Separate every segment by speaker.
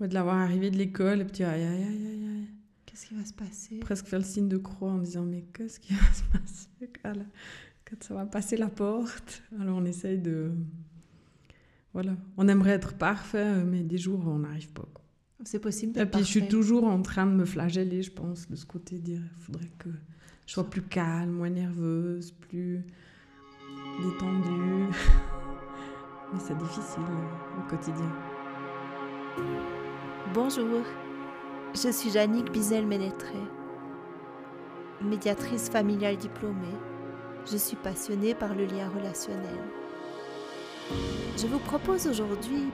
Speaker 1: Ouais, de l'avoir arrivé de l'école et puis aïe aïe aïe aïe aïe.
Speaker 2: Qu'est-ce qui va se passer?
Speaker 1: Presque faire le signe de croix en disant mais qu'est-ce qui va se passer? Quand, quand ça va passer la porte Alors on essaye de. Voilà. On aimerait être parfait, mais des jours on n'arrive pas.
Speaker 2: C'est possible.
Speaker 1: Et puis je suis toujours en train de me flageller, je pense, de ce côté, dire il faudrait que je sois plus calme, moins nerveuse, plus détendue. Mais c'est difficile euh, au quotidien.
Speaker 2: Bonjour, je suis Jannick Bizel-Ménétré, médiatrice familiale diplômée. Je suis passionnée par le lien relationnel. Je vous propose aujourd'hui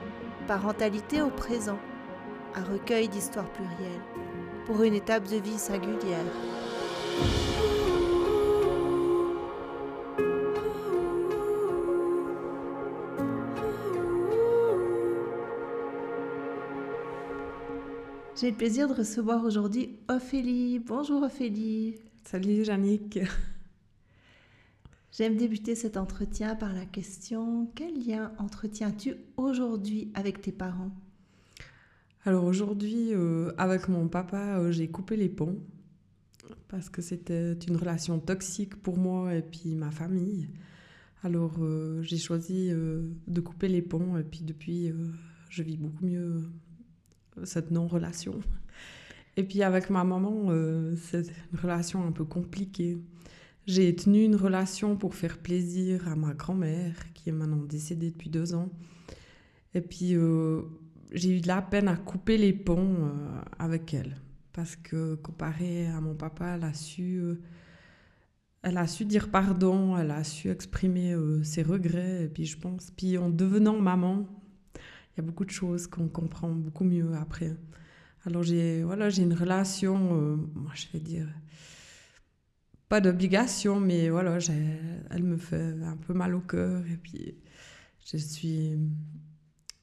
Speaker 2: Parentalité au présent, un recueil d'histoires plurielles pour une étape de vie singulière. J'ai le plaisir de recevoir aujourd'hui Ophélie. Bonjour Ophélie.
Speaker 1: Salut Jannick.
Speaker 2: J'aime débuter cet entretien par la question quel lien entretiens-tu aujourd'hui avec tes parents?
Speaker 1: Alors aujourd'hui, euh, avec mon papa, euh, j'ai coupé les ponts parce que c'était une relation toxique pour moi et puis ma famille. Alors euh, j'ai choisi de couper les ponts et puis depuis, je vis beaucoup mieux cette non-relation. Et puis avec ma maman, euh, c'est une relation un peu compliquée. J'ai tenu une relation pour faire plaisir à ma grand-mère, qui est maintenant décédée depuis deux ans. Et puis, euh, j'ai eu de la peine à couper les ponts euh, avec elle. Parce que, comparé à mon papa, elle a su, elle a su dire pardon, elle a su exprimer ses regrets. Et puis, je pense, puis en devenant maman, il y a beaucoup de choses qu'on comprend beaucoup mieux après. Alors, j'ai voilà, j'ai une relation, euh, moi, je vais dire pas d'obligation, mais voilà, elle me fait un peu mal au cœur. Et puis, je suis.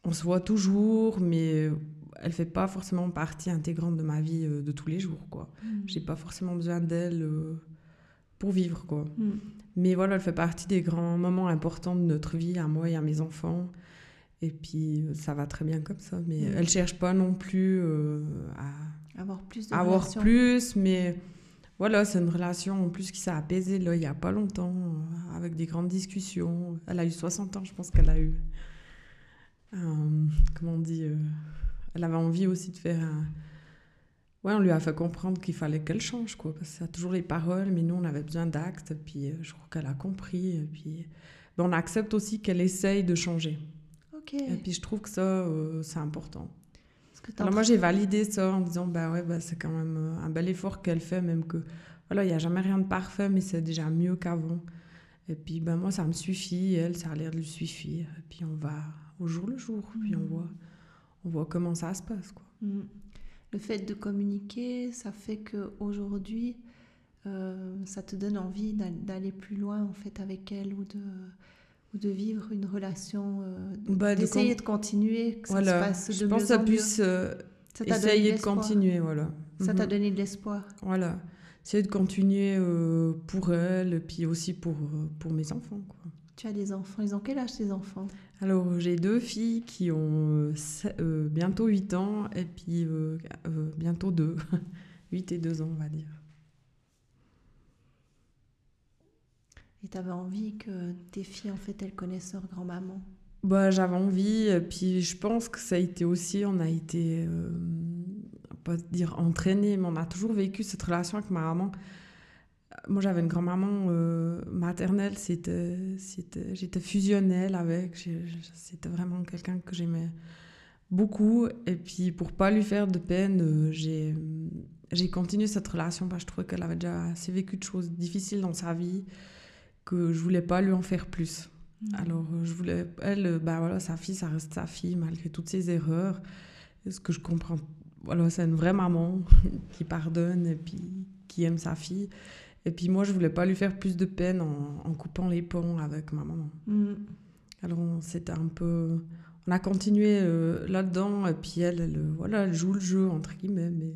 Speaker 1: On se voit toujours, mais elle fait pas forcément partie intégrante de ma vie euh, de tous les jours, quoi. J'ai pas forcément besoin d'elle euh, pour vivre, quoi.
Speaker 2: Mm.
Speaker 1: Mais voilà, elle fait partie des grands moments importants de notre vie, à moi et à mes enfants. Et puis, euh, ça va très bien comme ça. Mais
Speaker 2: Mm.
Speaker 1: elle cherche pas non plus euh, à
Speaker 2: Avoir plus de
Speaker 1: avoir
Speaker 2: relations.
Speaker 1: plus, mais voilà, c'est une relation en plus qui s'est apaisée là, il n'y a pas longtemps, euh, avec des grandes discussions. Elle a eu 60 ans, je pense qu'elle a eu. un- comment on dit euh, Elle avait envie aussi de faire un. Ouais, on lui a fait comprendre qu'il fallait qu'elle change, quoi, parce que ça a toujours les paroles, mais nous, on avait besoin d'actes, puis euh, je crois qu'elle a compris, et puis. ben, on accepte aussi qu'elle essaye de changer. Et puis je trouve que ça, euh, c'est important. Alors moi j'ai validé ça en disant bah ouais bah, c'est quand même euh, un bel effort qu'elle fait même que voilà il y a jamais rien de parfait mais c'est déjà mieux qu'avant et puis ben moi ça me suffit elle ça a l'air de lui suffire et puis on va au jour le jour puis on
Speaker 2: Mhm.
Speaker 1: voit on voit comment ça se passe quoi
Speaker 2: Mm. Le fait de communiquer, ça fait que aujourd'hui, euh, ça te donne envie d'al- d'aller plus loin en fait avec elle ou de ou de vivre une relation, euh,
Speaker 1: Bah, de
Speaker 2: d'essayer
Speaker 1: con-
Speaker 2: de continuer, que
Speaker 1: voilà
Speaker 2: ça se passe
Speaker 1: je
Speaker 2: de
Speaker 1: pense
Speaker 2: mieux
Speaker 1: que ça
Speaker 2: en
Speaker 1: puisse euh,
Speaker 2: Ça de
Speaker 1: essayer de continuer voilà
Speaker 2: Ça t'a
Speaker 1: Mhm.
Speaker 2: donné de l'espoir.
Speaker 1: voilà essayer de continuer euh, pour elle et puis aussi pour euh, pour mes enfants quoi
Speaker 2: Tu as des enfants. Ils ont quel âge tes enfants?
Speaker 1: Alors, j'ai deux filles qui ont euh, bientôt 8 ans et puis bientôt 2. 8 et 2 ans, on va dire.
Speaker 2: Et tu avais envie que tes filles, en fait, elles connaissent leur grand-maman?
Speaker 1: Bah, j'avais envie, puis je pense que ça a été aussi, on a été, euh, pas dire entraîné, mais on a toujours vécu cette relation avec ma maman. Moi, j'avais une grand-maman euh, maternelle, c'était, c'était, j'étais fusionnelle avec, c'était vraiment quelqu'un que j'aimais beaucoup. Et puis, pour pas lui faire de peine, euh, j'ai, j'ai continué cette relation parce que je trouvais qu'elle avait déjà assez vécu de choses difficiles dans sa vie, que je voulais pas lui en faire plus. Alors, euh, je voulais. Elle, euh, bah voilà, sa fille, ça reste sa fille, malgré toutes ses erreurs. Et ce que je comprends. Voilà, c'est une vraie maman qui pardonne et puis qui aime sa fille. Et puis moi, je voulais pas lui faire plus de peine en, en coupant les ponts avec ma maman.
Speaker 2: Mm.
Speaker 1: Alors, on- c'était un peu. On a continué euh, là-dedans, et puis elle, elle, voilà, elle joue le jeu, entre guillemets, mais.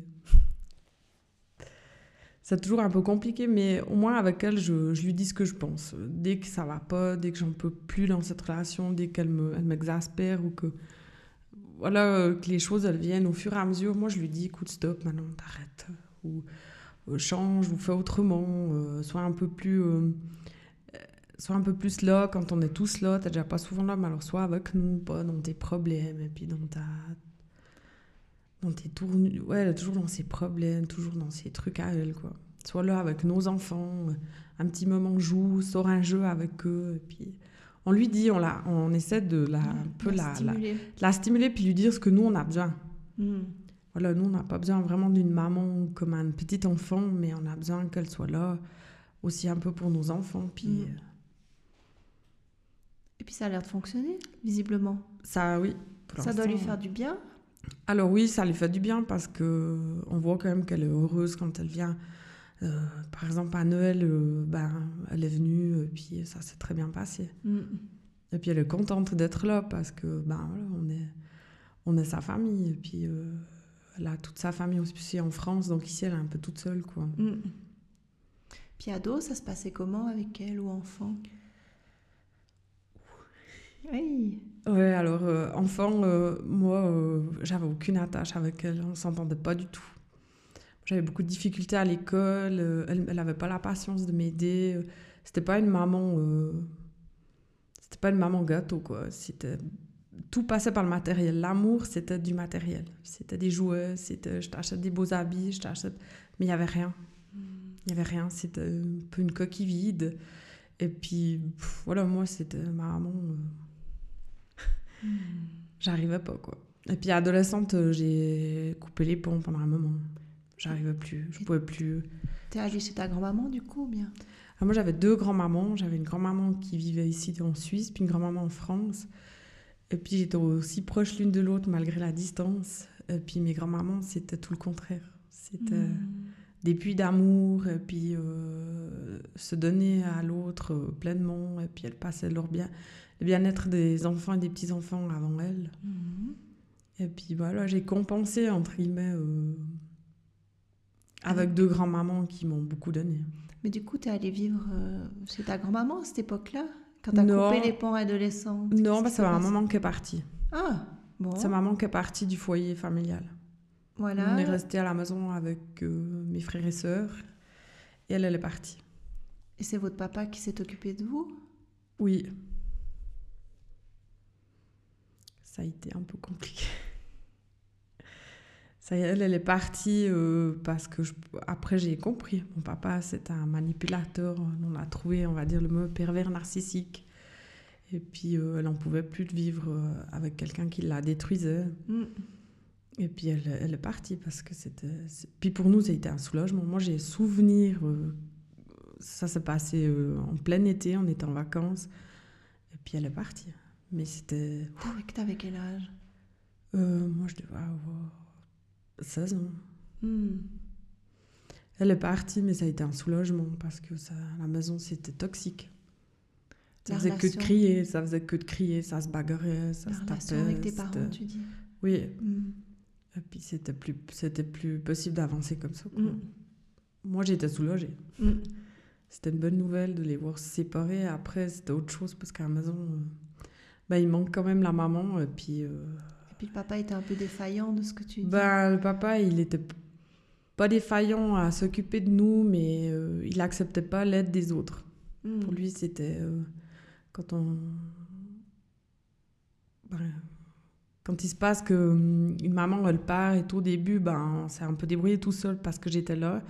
Speaker 1: C'est toujours un peu compliqué, mais au moins avec elle, je, lui dis ce que je pense. Dès que ça va pas, dès que j'en peux plus dans cette relation, dès qu'elle me, elle m'exaspère ou que. voilà, que les choses, elles viennent au fur et à mesure. Moi, je lui dis, écoute, stop, maintenant, t'arrêtes. Ou change, ou fais autrement. sois un peu plus sois un peu plus là quand on est tous là. T'es déjà pas souvent là, mais alors sois avec nous, pas dans tes problèmes et puis dans ta. Dans tes tournures. Ouais, toujours dans ses problèmes, toujours dans ses trucs à elle, quoi. Sois là avec nos enfants, un petit moment joue, sors un jeu avec eux, et puis. On lui dit, on, la, on essaie de la, un peu la, stimuler. La, stimuler, puis lui dire ce que nous, on a besoin. Hmm. Voilà, nous, on n'a pas besoin vraiment d'une maman comme un petit enfant, mais on a besoin qu'elle soit là aussi un peu pour nos enfants. Puis, hmm. euh,
Speaker 2: et puis ça a l'air de fonctionner, visiblement.
Speaker 1: Ça, oui.
Speaker 2: Ça doit lui faire du bien
Speaker 1: Alors oui, ça lui fait du bien parce que on voit quand même qu'elle est heureuse quand elle vient. Euh, par exemple, à Noël, euh, ben, elle est venue et puis ça s'est très bien passé. Mm. Et puis elle est contente d'être là parce que ben, voilà, on, est, on est sa famille. Et puis euh, elle a toute sa famille aussi en France, donc ici elle est un peu toute seule. Quoi. Mm.
Speaker 2: Puis ado, ça se passait comment avec elle ou enfant?
Speaker 1: Oui. Ouais, alors, euh, enfant, euh, moi, euh, j'avais aucune attache avec elle. On s'entendait pas du tout. J'avais beaucoup de difficultés à l'école. elle n'avait pas la patience de m'aider. C'était pas une maman. c'était pas une maman gâteau, quoi. C'était. Tout passait par le matériel. L'amour, c'était du matériel. C'était des jouets, c'était je t'achète des beaux habits, je t'achète. Mais il n'y avait rien. Il n'y avait rien. C'était un peu une coquille vide. Et puis, voilà, moi, c'était ma maman. J'arrivais pas, quoi. Et puis, adolescente, euh, j'ai coupé les ponts pendant un moment. J'arrivais plus, je pouvais plus.
Speaker 2: T'es allée chez ta grand-maman, du coup, ou bien?
Speaker 1: Ah, Moi, j'avais deux grands-mamans. J'avais une grand-maman qui vivait ici en Suisse, puis une grand-maman en France. Et puis, j'étais aussi proche l'une de l'autre, malgré la distance. Et puis, mes grands-mamans, c'était tout le contraire. C'était hmm. des puits d'amour, et puis euh, se donner à l'autre euh, pleinement, et puis elles passaient leur bien le bien-être des enfants et des petits-enfants avant elle. Mhm. Et puis voilà, j'ai compensé, entre guillemets, euh, avec deux grands-mamans qui m'ont beaucoup donné.
Speaker 2: Mais du coup, tu es allée vivre euh, chez ta grand-maman à cette époque-là Quand tu as coupé les ponts adolescents
Speaker 1: Non, bah, c'est ma maman qui est partie.
Speaker 2: Ah, bon.
Speaker 1: C'est maman qui est partie du foyer familial. Voilà. On est resté à la maison avec euh, mes frères et sœurs. Et elle, elle est partie.
Speaker 2: Et c'est votre papa qui s'est occupé de vous?
Speaker 1: Oui ça a été un peu compliqué. Ça, elle, elle est partie euh, parce que après j'ai compris. Mon papa, c'est un manipulateur. On a trouvé, on va dire, le mot pervers narcissique. Et puis euh, elle n'en pouvait plus de vivre euh, avec quelqu'un qui la détruisait. Mm. Et puis elle, elle, est partie parce que c'était. Puis pour nous, ça a été un soulagement. Moi, j'ai souvenir. ça s'est passé en plein été, on était en vacances. Et puis elle est partie. Mais c'était.
Speaker 2: T'avais quel âge?
Speaker 1: euh, Moi, je devais avoir 16 ans. Hmm. Elle est partie, mais ça a été un soulagement parce que ça, la maison, c'était toxique. Ça faisait que de crier, ça faisait que de crier, ça se bagarrait, ça
Speaker 2: la
Speaker 1: se tapait.
Speaker 2: avec tes parents, tu dis?
Speaker 1: Oui. Hmm. Et puis, c'était plus, c'était plus possible d'avancer comme ça. Hmm. Moi, j'étais soulagée. C'était une bonne nouvelle de les voir se séparer. Après, c'était autre chose parce qu'à la maison. Euh, bah, il manque quand même la maman. Et puis, euh,
Speaker 2: et puis le papa était un peu défaillant de ce que tu dis.
Speaker 1: Bah, le papa, il était pas défaillant à s'occuper de nous, mais euh, il acceptait pas l'aide des autres. Hmm. Pour lui, c'était euh, quand on. Ben, quand il se passe que hum, une maman elle part et tout au début ben c'est un peu débrouillé tout seul parce que j'étais là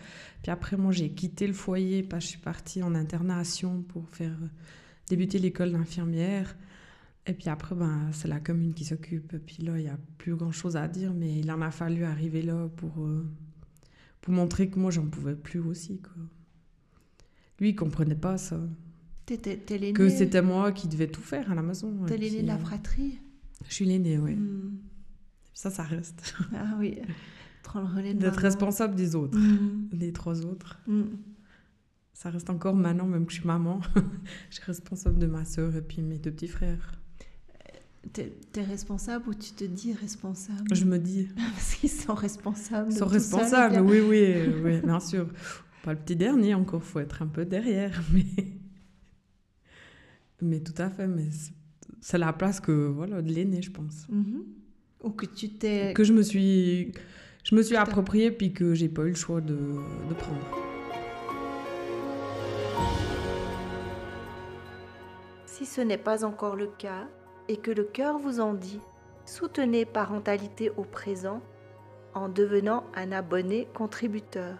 Speaker 1: puis après moi j'ai quitté le foyer parce que je suis partie en internation pour faire débuter l'école d'infirmière et puis après, ben, c'est la commune qui s'occupe. Et puis là, il n'y a plus grand-chose à dire, mais il en a fallu arriver là pour, euh, pour montrer que moi, j'en pouvais plus aussi. Quoi. Lui, il comprenait pas ça. que c'était moi qui devais tout faire à la maison.
Speaker 2: T'es l'aîné de la euh, fratrie?
Speaker 1: Je suis l'aîné, oui. Hmm. Ça, ça reste.
Speaker 2: Ah oui, prendre le relais
Speaker 1: D'être responsable des autres, hmm. des trois autres. Hmm. Ça reste encore maintenant, même que je suis maman. je suis responsable de ma soeur et puis mes deux petits frères.
Speaker 2: T'es es responsable ou tu te dis responsable?
Speaker 1: Je me dis.
Speaker 2: Parce qu'ils sont responsables.
Speaker 1: Ils sont responsables, oui, oui, oui, bien sûr. Pas le petit dernier encore, faut être un peu derrière, mais. Mais tout à fait, mais c'est la place que, voilà, de l'aîné, je pense.
Speaker 2: Mhm. Ou que tu t'es...
Speaker 1: Que je me suis, je me suis approprié puis que j'ai pas eu le choix de, de prendre.
Speaker 2: Si ce n'est pas encore le cas et que le cœur vous en dit, soutenez Parentalité au présent en devenant un abonné contributeur.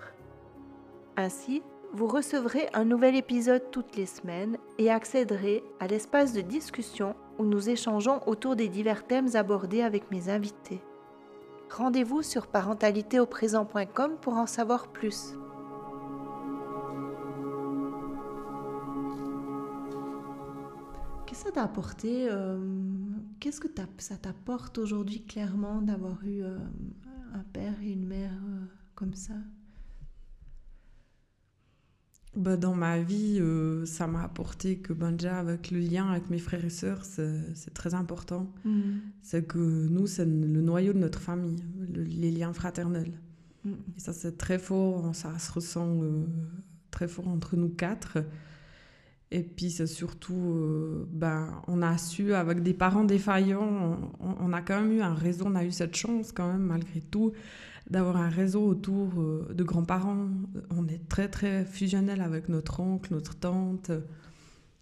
Speaker 2: Ainsi, vous recevrez un nouvel épisode toutes les semaines et accéderez à l'espace de discussion où nous échangeons autour des divers thèmes abordés avec mes invités. Rendez-vous sur parentalitéauprésent.com pour en savoir plus. T'a apporté euh, Qu'est-ce que ça t'apporte aujourd'hui clairement d'avoir eu euh, un père et une mère euh, comme ça?
Speaker 1: Bah, dans ma vie, ça m'a apporté que ben, déjà avec le lien avec mes frères et sœurs, c'est très important. Mm. C'est que nous, c'est le noyau de notre famille, les liens fraternels. Mm. Et ça, c'est très fort, ça se ressent très fort entre nous quatre. Et puis, c'est surtout, euh, ben, on a su, avec des parents défaillants, on, on, a quand même eu un réseau, on a eu cette chance quand même, malgré tout, d'avoir un réseau autour euh, de grands-parents. On est très très fusionnel avec notre oncle, notre tante.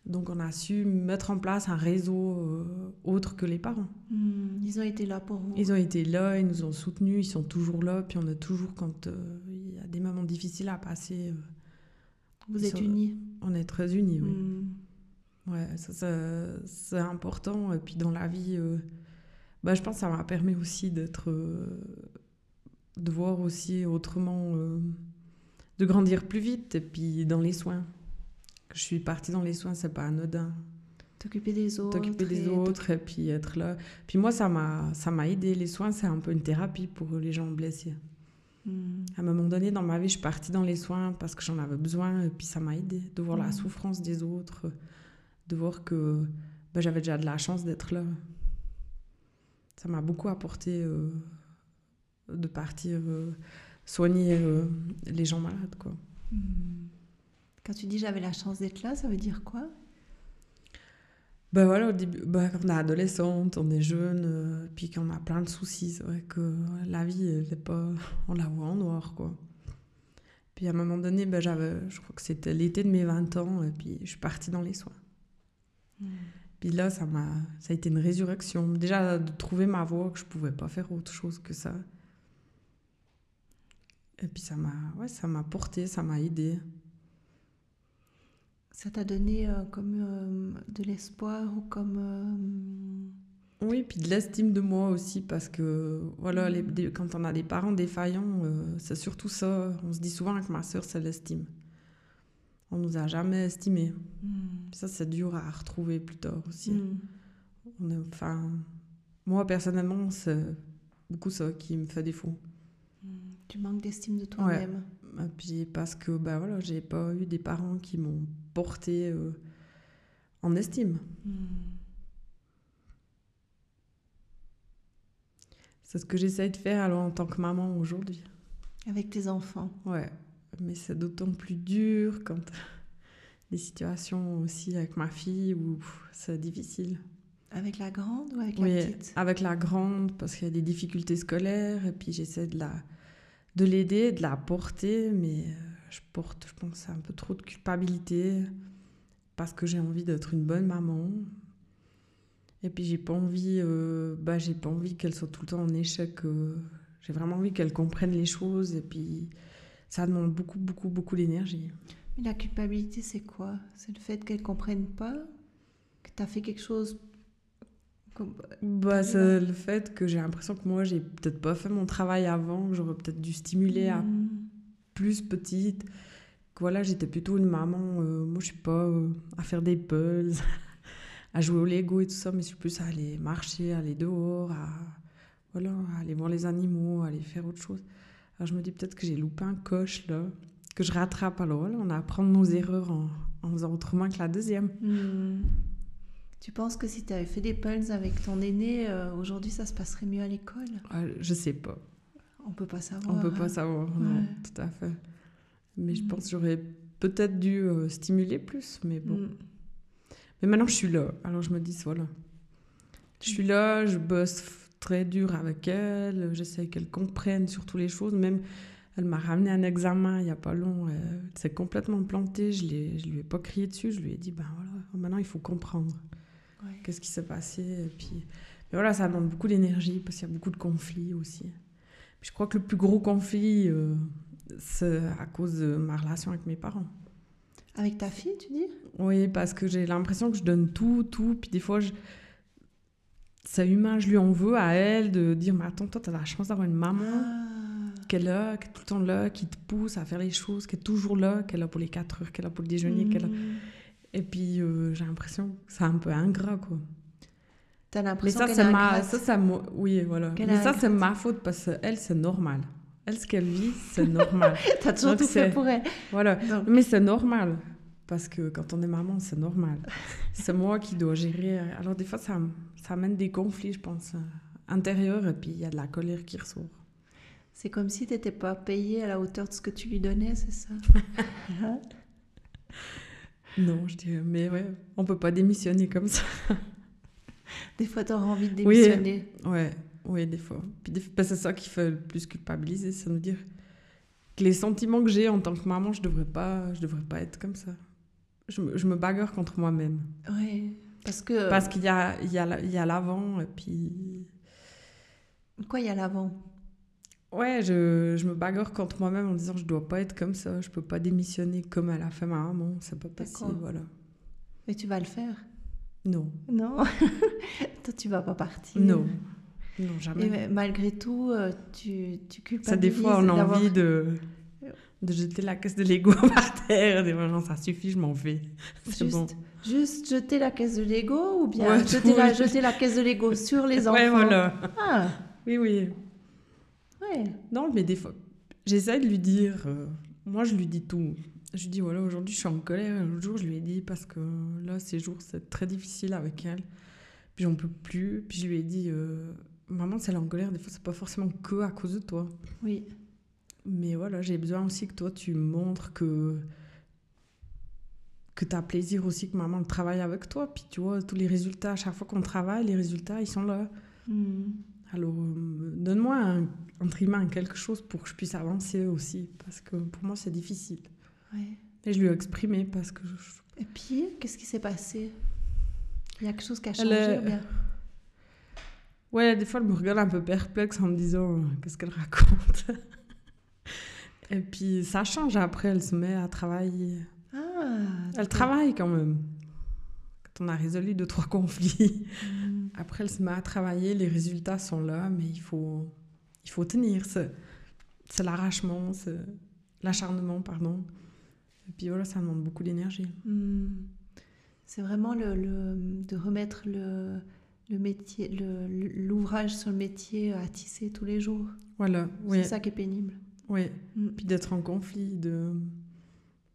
Speaker 1: Donc on a su mettre en place un réseau euh, autre que les parents.
Speaker 2: Hmm, ils ont été là pour vous.
Speaker 1: Ils ont été là, ils nous ont soutenus, ils sont toujours là. Puis on est toujours, quand il y a des moments difficiles à passer...
Speaker 2: vous êtes unis
Speaker 1: On est très unis, oui. Hmm. Ouais, ça, c'est important. Et puis dans la vie, bah, je pense que ça m'a permis aussi d'être de voir aussi autrement, euh, de grandir plus vite et puis dans les soins. Je suis partie dans les soins, c'est pas anodin.
Speaker 2: T'occuper des autres.
Speaker 1: T'occuper des autres et puis être là. Puis moi, ça m'a aidé. Les soins, c'est un peu une thérapie pour les gens blessés. Hmm. À un moment donné, dans ma vie, je suis partie dans les soins parce que j'en avais besoin et puis ça m'a aidé de voir la hmm. souffrance des autres, de voir que ben, j'avais déjà de la chance d'être là. Ça m'a beaucoup apporté euh, de partir euh, soigner euh, les gens malades. Quoi. Hmm.
Speaker 2: Quand tu dis j'avais la chance d'être là, ça veut dire quoi?
Speaker 1: Ben voilà, au début, ben, quand on est adolescente, on est jeune, euh, puis qu'on a plein de soucis, c'est vrai que la vie, elle est pas, on la voit en noir, quoi. Puis à un moment donné, ben, j'avais, je crois que c'était l'été de mes 20 ans, et puis je suis partie dans les soins. Hmm. Puis là, ça m'a, ça a été une résurrection. Déjà, de trouver ma voie, que je pouvais pas faire autre chose que ça. Et puis ça m'a ouais, ça m'a porté, ça m'a aidé.
Speaker 2: Ça t'a donné euh, comme euh, de l'espoir ou comme...
Speaker 1: Euh, oui, puis de l'estime de moi aussi, parce que voilà, les, quand on a des parents défaillants, c'est surtout ça. On se dit souvent avec ma soeur, c'est l'estime. On nous a jamais estimés. Mm. Ça, c'est dur à retrouver plus tard aussi. Mm. On est, enfin, moi, personnellement, c'est beaucoup ça qui me fait défaut.
Speaker 2: Tu manques d'estime de toi-même.
Speaker 1: Ouais. Puis parce que bah voilà, j'ai pas eu des parents qui m'ont porté euh, en estime. Hmm. C'est ce que j'essaye de faire alors en tant que maman aujourd'hui.
Speaker 2: Avec tes enfants.
Speaker 1: Ouais, mais c'est d'autant plus dur quand des situations aussi avec ma fille où c'est difficile.
Speaker 2: Avec la grande ou avec la petite?
Speaker 1: Avec la grande parce qu'il y a des difficultés scolaires et puis j'essaie de la de l'aider, de la porter, mais euh, je porte, je pense, un peu trop de culpabilité parce que j'ai envie d'être une bonne maman. Et puis j'ai pas envie, euh, bah j'ai pas envie qu'elle soit tout le temps en échec. Euh, j'ai vraiment envie qu'elle comprenne les choses et puis ça demande beaucoup, beaucoup, beaucoup d'énergie.
Speaker 2: Mais la culpabilité, c'est quoi? C'est le fait qu'elle comprenne pas Que tu as fait quelque chose
Speaker 1: bah, c'est le fait que j'ai l'impression que moi, j'ai peut-être pas fait mon travail avant, que j'aurais peut-être dû stimuler à mm. Plus petite. Que voilà, j'étais plutôt une maman. Euh, moi, je suis pas euh, à faire des puzzles, à jouer au Lego et tout ça, mais je suis plus à aller marcher, à aller dehors, à, voilà, aller voir les animaux, à aller faire autre chose. Alors, je me dis peut-être que j'ai loupé un coche là, que je rattrape. Alors, voilà, on a à prendre nos erreurs en, en faisant autrement que la deuxième.
Speaker 2: Mm. Tu penses que si tu avais fait des puzzles avec ton aîné, euh, aujourd'hui ça se passerait mieux à l'école?
Speaker 1: Ah, Je sais pas.
Speaker 2: On peut pas savoir.
Speaker 1: On peut pas hein. savoir, non, tout à fait. Mais je pense que j'aurais peut-être dû euh, stimuler plus, mais bon. Mm. Mais maintenant je suis là, alors je me dis voilà. Je suis là, je bosse très dure avec elle. J'essaie qu'elle comprenne surtout les choses. Même, elle m'a ramené un examen il n'y a pas long. Elle s'est complètement plantée. Je ne lui ai pas crié dessus. Je lui ai dit, ben voilà, maintenant il faut comprendre. Qu'est-ce qui s'est passé Et puis, voilà, ça demande beaucoup d'énergie parce qu'il y a beaucoup de conflits aussi. Je crois que le plus gros conflit, euh, c'est à cause de ma relation avec mes parents.
Speaker 2: Avec ta fille, tu dis?
Speaker 1: Oui, parce que j'ai l'impression que je donne tout, tout. Puis des fois, je... c'est humain, je lui en veux à elle de dire Mais attends, toi, tu as la chance d'avoir une maman ah. qui est là, qui est tout le temps là, qui te pousse à faire les choses, qui est toujours là, qui est là pour les 4 heures, qui est là pour le déjeuner. Qu'elle mmh. Et puis, euh, j'ai l'impression que c'est un peu ingrat, quoi.
Speaker 2: T'as l'impression
Speaker 1: qu'elle c'est ma... Ça, ça, oui, voilà. Mais ça, c'est ma faute parce qu'elle, c'est normal. Elle, ce qu'elle vit, c'est normal.
Speaker 2: T'as toujours tout fait pour elle.
Speaker 1: Voilà. Mais c'est normal. Parce que quand on est maman, c'est normal. c'est moi qui dois gérer. Alors, des fois, ça, ça amène des conflits, je pense, intérieurs. Et puis, il y a de la colère qui ressort.
Speaker 2: C'est comme si tu n'étais pas payée à la hauteur de ce que tu lui donnais, c'est ça?
Speaker 1: Non, je dirais, mais ouais, on peut pas démissionner comme ça.
Speaker 2: Des fois, tu auras envie de démissionner.
Speaker 1: Oui, ouais, ouais, des fois. Puis ben, c'est ça qui fait le plus culpabiliser, c'est nous dire que les sentiments que j'ai en tant que maman, je devrais pas, je devrais pas être comme ça. Je me, je me bagarre contre moi-même.
Speaker 2: Oui, parce que...
Speaker 1: Parce qu'il y a, il y a l'avant, et puis...
Speaker 2: Quoi, il y a l'avant?
Speaker 1: Ouais, je, je, me bagarre contre moi-même en disant je dois pas être comme ça, je peux pas démissionner comme elle a fait ma maman, c'est pas possible, voilà.
Speaker 2: Mais tu vas le faire
Speaker 1: Non.
Speaker 2: Non? Toi, tu vas pas partir
Speaker 1: Non. Non, jamais.
Speaker 2: Et malgré tout, euh, tu, tu culpabilises
Speaker 1: Ça, des fois, on a envie de, de jeter la caisse de Lego par terre. Des non, ça suffit, je m'en vais.
Speaker 2: C'est bon. Juste jeter la caisse de Lego ou bien jeter, la, jeter la caisse de Lego sur les enfants?
Speaker 1: Ouais, voilà.
Speaker 2: Ah.
Speaker 1: Oui, oui. Non, mais des fois, j'essaie de lui dire. Euh, moi, je lui dis tout. Je lui dis voilà, aujourd'hui, je suis en colère. Un jour, je lui ai dit parce que là, ces jours, c'est très difficile avec elle. Puis, j'en peux plus. Puis, je lui ai dit euh, maman, si elle est en colère, des fois, c'est pas forcément que à cause de toi.
Speaker 2: Oui.
Speaker 1: Mais voilà, j'ai besoin aussi que toi, tu montres que que tu as plaisir aussi que maman travaille avec toi. Puis tu vois, tous les résultats, à chaque fois qu'on travaille, les résultats, ils sont là. Hmm. Alors, euh, donne-moi un, entre quelque chose pour que je puisse avancer aussi, parce que pour moi, c'est difficile. Et je lui ai exprimé parce que...
Speaker 2: Et puis, qu'est-ce qui s'est passé? Il y a quelque chose qui a changé ou bien?
Speaker 1: Ouais, des fois, elle me regarde un peu perplexe en me disant euh, qu'est-ce qu'elle raconte? Et puis, ça change après, elle se met à travailler.
Speaker 2: Ah,
Speaker 1: elle travaille quand même. Quand on a résolu deux, trois conflits. Mm. Après, elle se met à travailler, les résultats sont là, mais il faut, il faut tenir. C'est l'arrachement, l'acharnement, pardon. Et puis voilà, ça demande beaucoup d'énergie.
Speaker 2: Hmm. C'est vraiment le, le, de remettre le, le métier, l'ouvrage sur le métier à tisser tous les jours.
Speaker 1: Voilà,
Speaker 2: oui. C'est ça qui est pénible.
Speaker 1: Oui, hmm. puis d'être en conflit, de,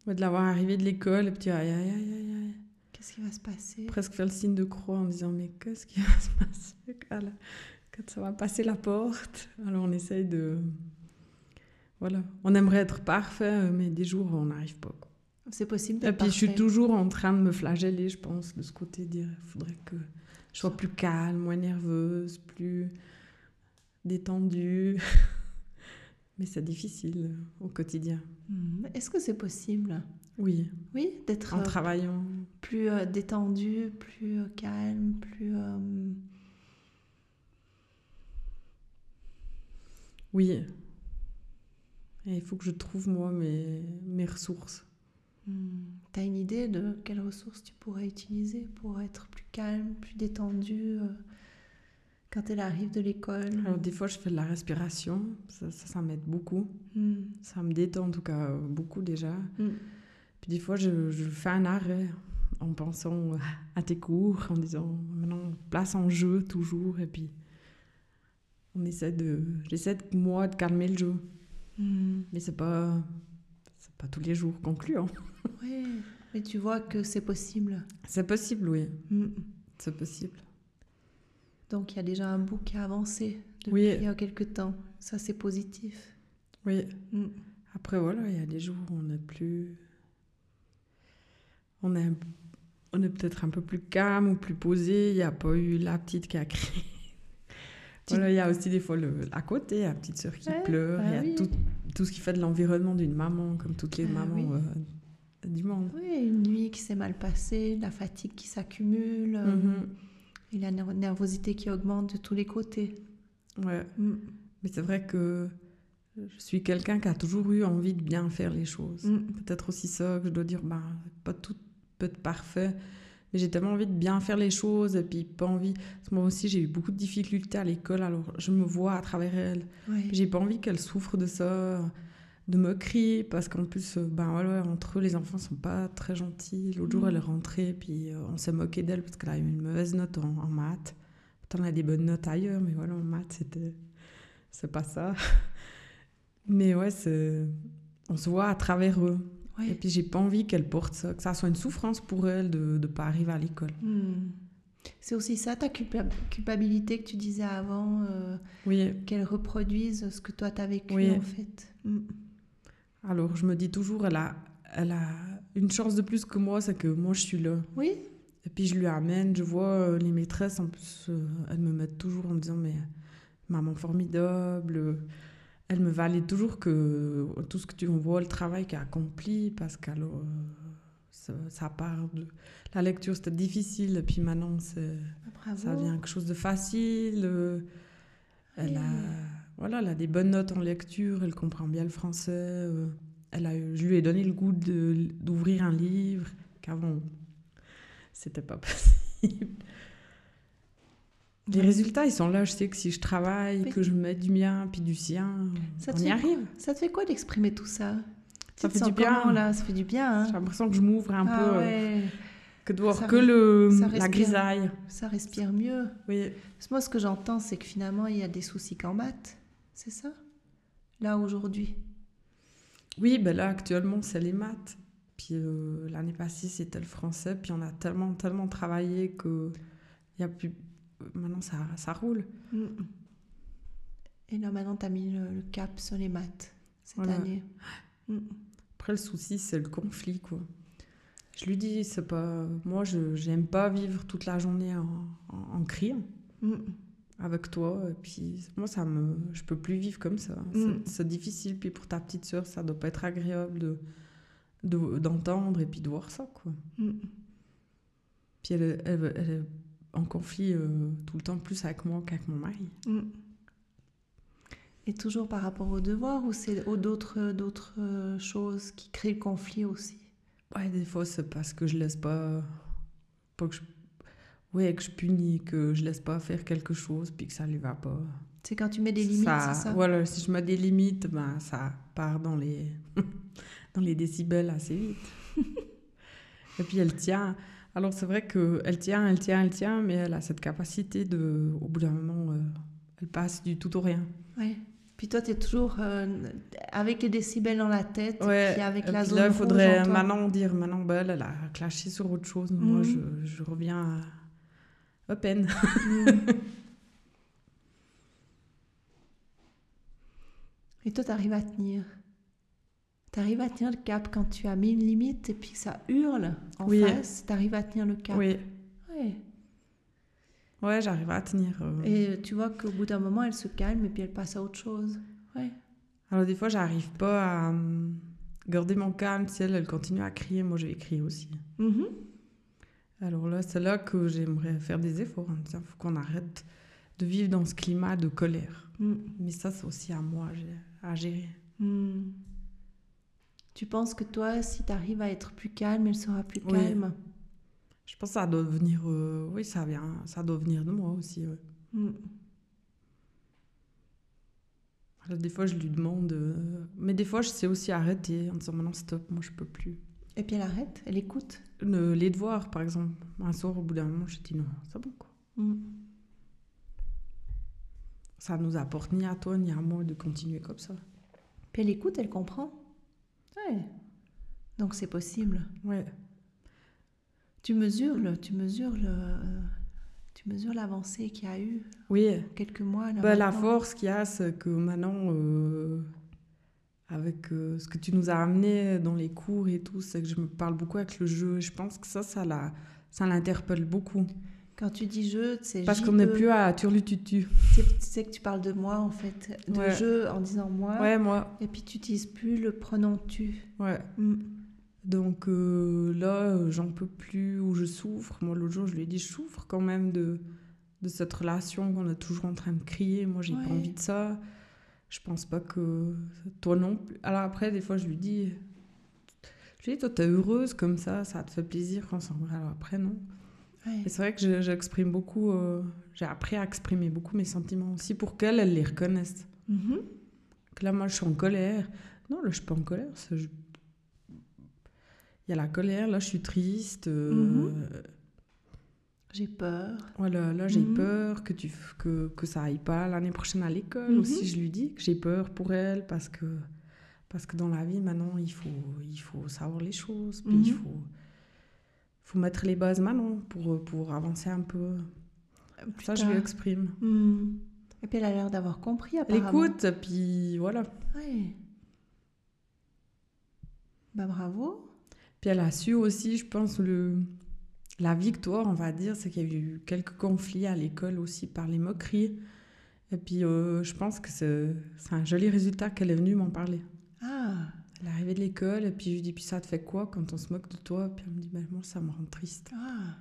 Speaker 1: de l'avoir arrivé de l'école, et puis aïe, aïe, aïe, aïe, aïe.
Speaker 2: Qu'est-ce qui va se passer?
Speaker 1: Presque faire le signe de croix en disant mais qu'est-ce qui va se passer? Quand, ça va passer la porte Alors on essaye de... Voilà, on aimerait être parfait, mais des jours on n'arrive pas.
Speaker 2: C'est possible
Speaker 1: Et puis je suis toujours en train de me flageller, je pense, de ce côté, dire il faudrait que je sois plus calme, moins nerveuse, plus détendue. mais c'est difficile au quotidien.
Speaker 2: Hmm. Est-ce que c'est possible?
Speaker 1: Oui.
Speaker 2: Oui, d'être.
Speaker 1: En euh, travaillant.
Speaker 2: Plus euh, détendu, plus euh, calme, plus.
Speaker 1: Oui. Et il faut que je trouve, moi, mes, mes ressources.
Speaker 2: Hmm. Tu as une idée de quelles ressources tu pourrais utiliser pour être plus calme, plus détendu quand elle arrive de l'école?
Speaker 1: Alors, des fois, je fais de la respiration. Ça, ça, m'aide beaucoup. Hmm. Ça me détend, en tout cas, beaucoup déjà. Hmm des fois, je, je, fais un arrêt en pensant à tes cours, en disant maintenant, place en jeu toujours. Et puis, on essaie de. J'essaie, de, moi, de calmer le jeu. Hmm. Mais c'est pas. C'est pas tous les jours concluant.
Speaker 2: Oui, mais tu vois que c'est possible.
Speaker 1: C'est possible, oui. Hmm. C'est possible.
Speaker 2: Donc, il y a déjà un bout qui a avancé depuis il y a quelques temps. Ça, c'est positif.
Speaker 1: Oui. Hmm. Après, voilà, il y a des jours où on n'est plus on est, on est peut-être un peu plus calme ou plus posé. Il n'y a pas eu la petite qui a crié Voilà, il y a aussi des fois le, à côté, la petite sœur qui
Speaker 2: Ouais,
Speaker 1: pleure, il y a
Speaker 2: oui.
Speaker 1: tout, tout ce qui fait de l'environnement d'une maman, comme toutes les
Speaker 2: Ah
Speaker 1: mamans
Speaker 2: oui.
Speaker 1: euh, du monde.
Speaker 2: Oui, une nuit qui s'est mal passée, la fatigue qui s'accumule euh,
Speaker 1: Mhm.
Speaker 2: et la ner- nervosité qui augmente de tous les côtés.
Speaker 1: Ouais.
Speaker 2: Mm.
Speaker 1: Mais c'est vrai que je suis quelqu'un qui a toujours eu envie de bien faire les choses.
Speaker 2: Mm.
Speaker 1: Peut-être aussi ça que je dois dire, bah, pas tout peut être parfait, mais j'ai tellement envie de bien faire les choses et puis pas envie. parce que Moi aussi, j'ai eu beaucoup de difficultés à l'école, alors je me vois à travers elle. J'ai pas envie qu'elle souffre de ça, de moquerie, parce qu'en plus, ben voilà, entre eux, les enfants sont pas très gentils. L'autre jour,
Speaker 2: Mm.
Speaker 1: elle est rentrée, puis euh, on s'est moqué d'elle parce qu'elle a eu une mauvaise note en, en maths. Pourtant, elle a des bonnes notes ailleurs, mais voilà, en maths, c'était. C'est pas ça. Mais ouais. On se voit à travers eux.
Speaker 2: Ouais.
Speaker 1: Et puis, j'ai pas envie qu'elle porte ça, que ça soit une souffrance pour elle de ne pas arriver à l'école.
Speaker 2: Mm. C'est aussi ça ta culpa- culpabilité que tu disais avant, euh,
Speaker 1: Oui,
Speaker 2: qu'elle reproduise ce que toi t'as vécu
Speaker 1: Oui.
Speaker 2: en fait. Mm.
Speaker 1: alors je me dis toujours, elle a, elle a une chance de plus que moi, c'est que moi, je suis là.
Speaker 2: Oui,
Speaker 1: Et puis je lui amène, je vois euh, les maîtresses, en plus, euh, elles me mettent toujours en me disant, mais maman formidable, elle me valide toujours que euh, tout ce que tu vois, le travail qu'elle accompli, parce que ça, ça part de... La lecture, c'était difficile, et puis maintenant,
Speaker 2: bravo.
Speaker 1: ça devient quelque chose de facile. euh, elle, a, voilà, elle a des bonnes notes en lecture, elle comprend bien le français. euh, elle a, je lui ai donné le goût d'ouvrir un livre, qu'avant, c'était pas possible. Les résultats, ils sont là. Je sais que si je travaille,
Speaker 2: Oui.
Speaker 1: que je mets du mien, puis du sien,
Speaker 2: Ça
Speaker 1: on y arrive.
Speaker 2: Ça te fait quoi d'exprimer tout ça
Speaker 1: Ça fait du bien.
Speaker 2: comment, là Ça fait du bien.
Speaker 1: J'ai
Speaker 2: Hein
Speaker 1: l'impression que je m'ouvre un
Speaker 2: Ah
Speaker 1: peu, euh,
Speaker 2: ouais,
Speaker 1: que de voir
Speaker 2: Ça
Speaker 1: que le,
Speaker 2: ça
Speaker 1: la grisaille.
Speaker 2: ça respire mieux.
Speaker 1: Oui.
Speaker 2: Moi, ce que j'entends, c'est que finalement, il y a des soucis qu'en maths. C'est ça? Là, aujourd'hui?
Speaker 1: Oui, ben là, actuellement, c'est les maths. Puis euh, l'année passée, c'était le français. Puis on a tellement, tellement travaillé que il y a plus... maintenant, ça, ça roule.
Speaker 2: Mm. Et là, maintenant, tu as mis le, le cap sur les maths cette
Speaker 1: Voilà.
Speaker 2: année. Mm.
Speaker 1: Après, le souci, c'est le conflit, quoi. Je lui dis, c'est pas... Moi, je j'aime pas vivre toute la journée en, en, en criant
Speaker 2: Mm.
Speaker 1: avec toi. Et puis, moi, ça me... Je peux plus vivre comme ça.
Speaker 2: Mm.
Speaker 1: C'est- C'est difficile. Puis pour ta petite sœur, ça doit pas être agréable de de- d'entendre et puis de voir ça, quoi.
Speaker 2: Mm.
Speaker 1: Puis elle, elle, en conflit euh, tout le temps plus avec moi qu'avec mon mari.
Speaker 2: Mm. Et toujours par rapport aux devoirs ou c'est aux d'autres d'autres euh, choses qui créent le conflit aussi?
Speaker 1: Ouais, des fois, c'est parce que je laisse pas. pas que je, ouais, que je punis, que je laisse pas faire quelque chose, puis que ça lui va pas.
Speaker 2: C'est quand tu mets des limites, c'est ça?
Speaker 1: Voilà, si je mets des limites, ben, ça part dans les, dans les décibels assez vite. Et puis elle tient. Alors c'est vrai qu'elle tient, elle tient, elle tient, mais elle a cette capacité de. Au bout d'un moment, euh, elle passe du tout au rien.
Speaker 2: Ouais. Puis toi, tu es toujours euh, avec les décibels dans la tête,
Speaker 1: Ouais,
Speaker 2: puis avec
Speaker 1: et
Speaker 2: la
Speaker 1: puis
Speaker 2: zone
Speaker 1: là, il faudrait maintenant dire, maintenant, bah, elle, elle a clashé sur autre chose. Moi,
Speaker 2: Mhm.
Speaker 1: je, je reviens à, à peine.
Speaker 2: Mm. Et toi, tu arrives à tenir? Tu arrives à tenir le cap quand tu as mis une limite et puis que ça hurle en
Speaker 1: Oui.
Speaker 2: face. Tu arrives à tenir le cap.
Speaker 1: Oui,
Speaker 2: Ouais.
Speaker 1: ouais, j'arrive à tenir. euh.
Speaker 2: Et tu vois qu'au bout d'un moment, elle se calme et puis elle passe à autre chose. Ouais.
Speaker 1: Alors, des fois, j'arrive pas à euh, garder mon calme. Si elle, elle continue à crier, moi, je vais crier aussi.
Speaker 2: Mhm.
Speaker 1: Alors là, c'est là que j'aimerais faire des efforts. Il faut qu'on arrête de vivre dans ce climat de colère.
Speaker 2: Mm.
Speaker 1: Mais ça, c'est aussi à moi à gérer.
Speaker 2: Mm. Tu penses que toi, si tu arrives à être plus calme, elle sera plus
Speaker 1: Oui.
Speaker 2: calme?
Speaker 1: Je pense que ça doit venir... euh, oui, ça vient. Ça doit venir de moi aussi, ouais.
Speaker 2: Mm.
Speaker 1: Alors, des fois, je lui demande... euh, Mais des fois, je sais aussi arrêter en disant, maintenant, stop, moi, je peux plus.
Speaker 2: Et puis elle arrête, elle écoute?
Speaker 1: Le- les devoirs, par exemple. Un soir, au bout d'un moment, j'ai dit, non, c'est bon, quoi.
Speaker 2: Mm.
Speaker 1: Ça nous apporte ni à toi, ni à moi de continuer comme ça.
Speaker 2: Puis elle écoute, elle comprend. Ouais. Donc c'est possible.
Speaker 1: Ouais.
Speaker 2: Tu mesures le, tu mesures le, tu mesures l'avancée qu'il y a eu
Speaker 1: Oui.
Speaker 2: quelques mois. Là,
Speaker 1: Bah, la force qu'il y a, c'est que maintenant, euh, avec euh, ce que tu nous as amené dans les cours et tout, c'est que je me parle beaucoup avec le jeu. Je pense que ça, ça la- ça l'interpelle beaucoup.
Speaker 2: Quand tu dis je, c'est
Speaker 1: Parce qu'on n'est plus à turlututu.
Speaker 2: C'est que tu parles de moi, en fait. De je en disant moi.
Speaker 1: Ouais, moi.
Speaker 2: Et puis tu n'utilises plus le pronom tu.
Speaker 1: Ouais. Mm. Donc euh, là, j'en peux plus, ou je souffre. Moi, l'autre jour, je lui ai dit, je souffre quand même de, de cette relation qu'on est toujours en train de crier. Moi, j'ai pas envie de ça. Je pense pas que toi non plus. Alors après, des fois, je lui dis, je lui dis, toi, t'es heureuse comme ça, ça te fait plaisir quand ça. Alors après, non. Et c'est vrai que j'exprime beaucoup, euh, j'ai appris à exprimer beaucoup mes sentiments aussi pour qu'elle, elle les reconnaisse. Mm-hmm. Que là, moi, je suis en colère. Non, là, je suis pas en colère. Il y a la colère, là, je suis triste. Euh, mm-hmm.
Speaker 2: J'ai peur.
Speaker 1: Voilà, là, j'ai mm-hmm. peur que, tu, que, que ça aille pas l'année prochaine à l'école. Aussi, je lui dis que j'ai peur pour elle parce que, parce que dans la vie, maintenant, il faut, il faut savoir les choses. Puis il faut faut mettre les bases maintenant pour, pour avancer un peu. ça, je lui exprime.
Speaker 2: Hmm. Et puis elle a l'air d'avoir compris
Speaker 1: apparemment. Elle écoute, puis voilà.
Speaker 2: Ouais. Bah bravo.
Speaker 1: Puis elle a su aussi, je pense, le... la victoire, on va dire, c'est qu'il y a eu quelques conflits à l'école aussi par les moqueries. Et puis euh, je pense que c'est un joli résultat qu'elle est venue m'en parler. L'arrivée de l'école, et puis je lui dis, puis ça te fait quoi quand on se moque de toi? Puis elle me dit, ben, moi, ça me rend triste.
Speaker 2: Ah.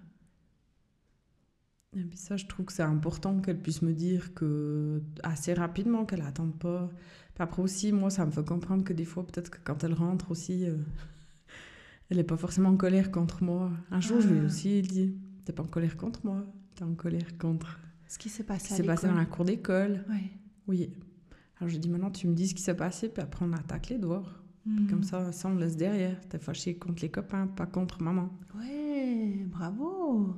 Speaker 1: Et puis ça, je trouve que c'est important qu'elle puisse me dire que assez rapidement, qu'elle n'attende pas. Puis après aussi, moi, ça me fait comprendre que des fois, peut-être que quand elle rentre aussi, euh, elle n'est pas forcément en colère contre moi. Un jour, je lui ai ah. aussi dit, t'es pas en colère contre moi, t'es en colère contre...
Speaker 2: Ce qui s'est passé,
Speaker 1: s'est passé dans la cour d'école.
Speaker 2: Ouais.
Speaker 1: Oui. Alors j'ai dit, maintenant, tu me dis ce qui s'est passé, puis après, on attaque les Comme hmm. ça, ça, on laisse derrière. T'es fâché contre les copains, pas contre maman.
Speaker 2: Ouais, bravo.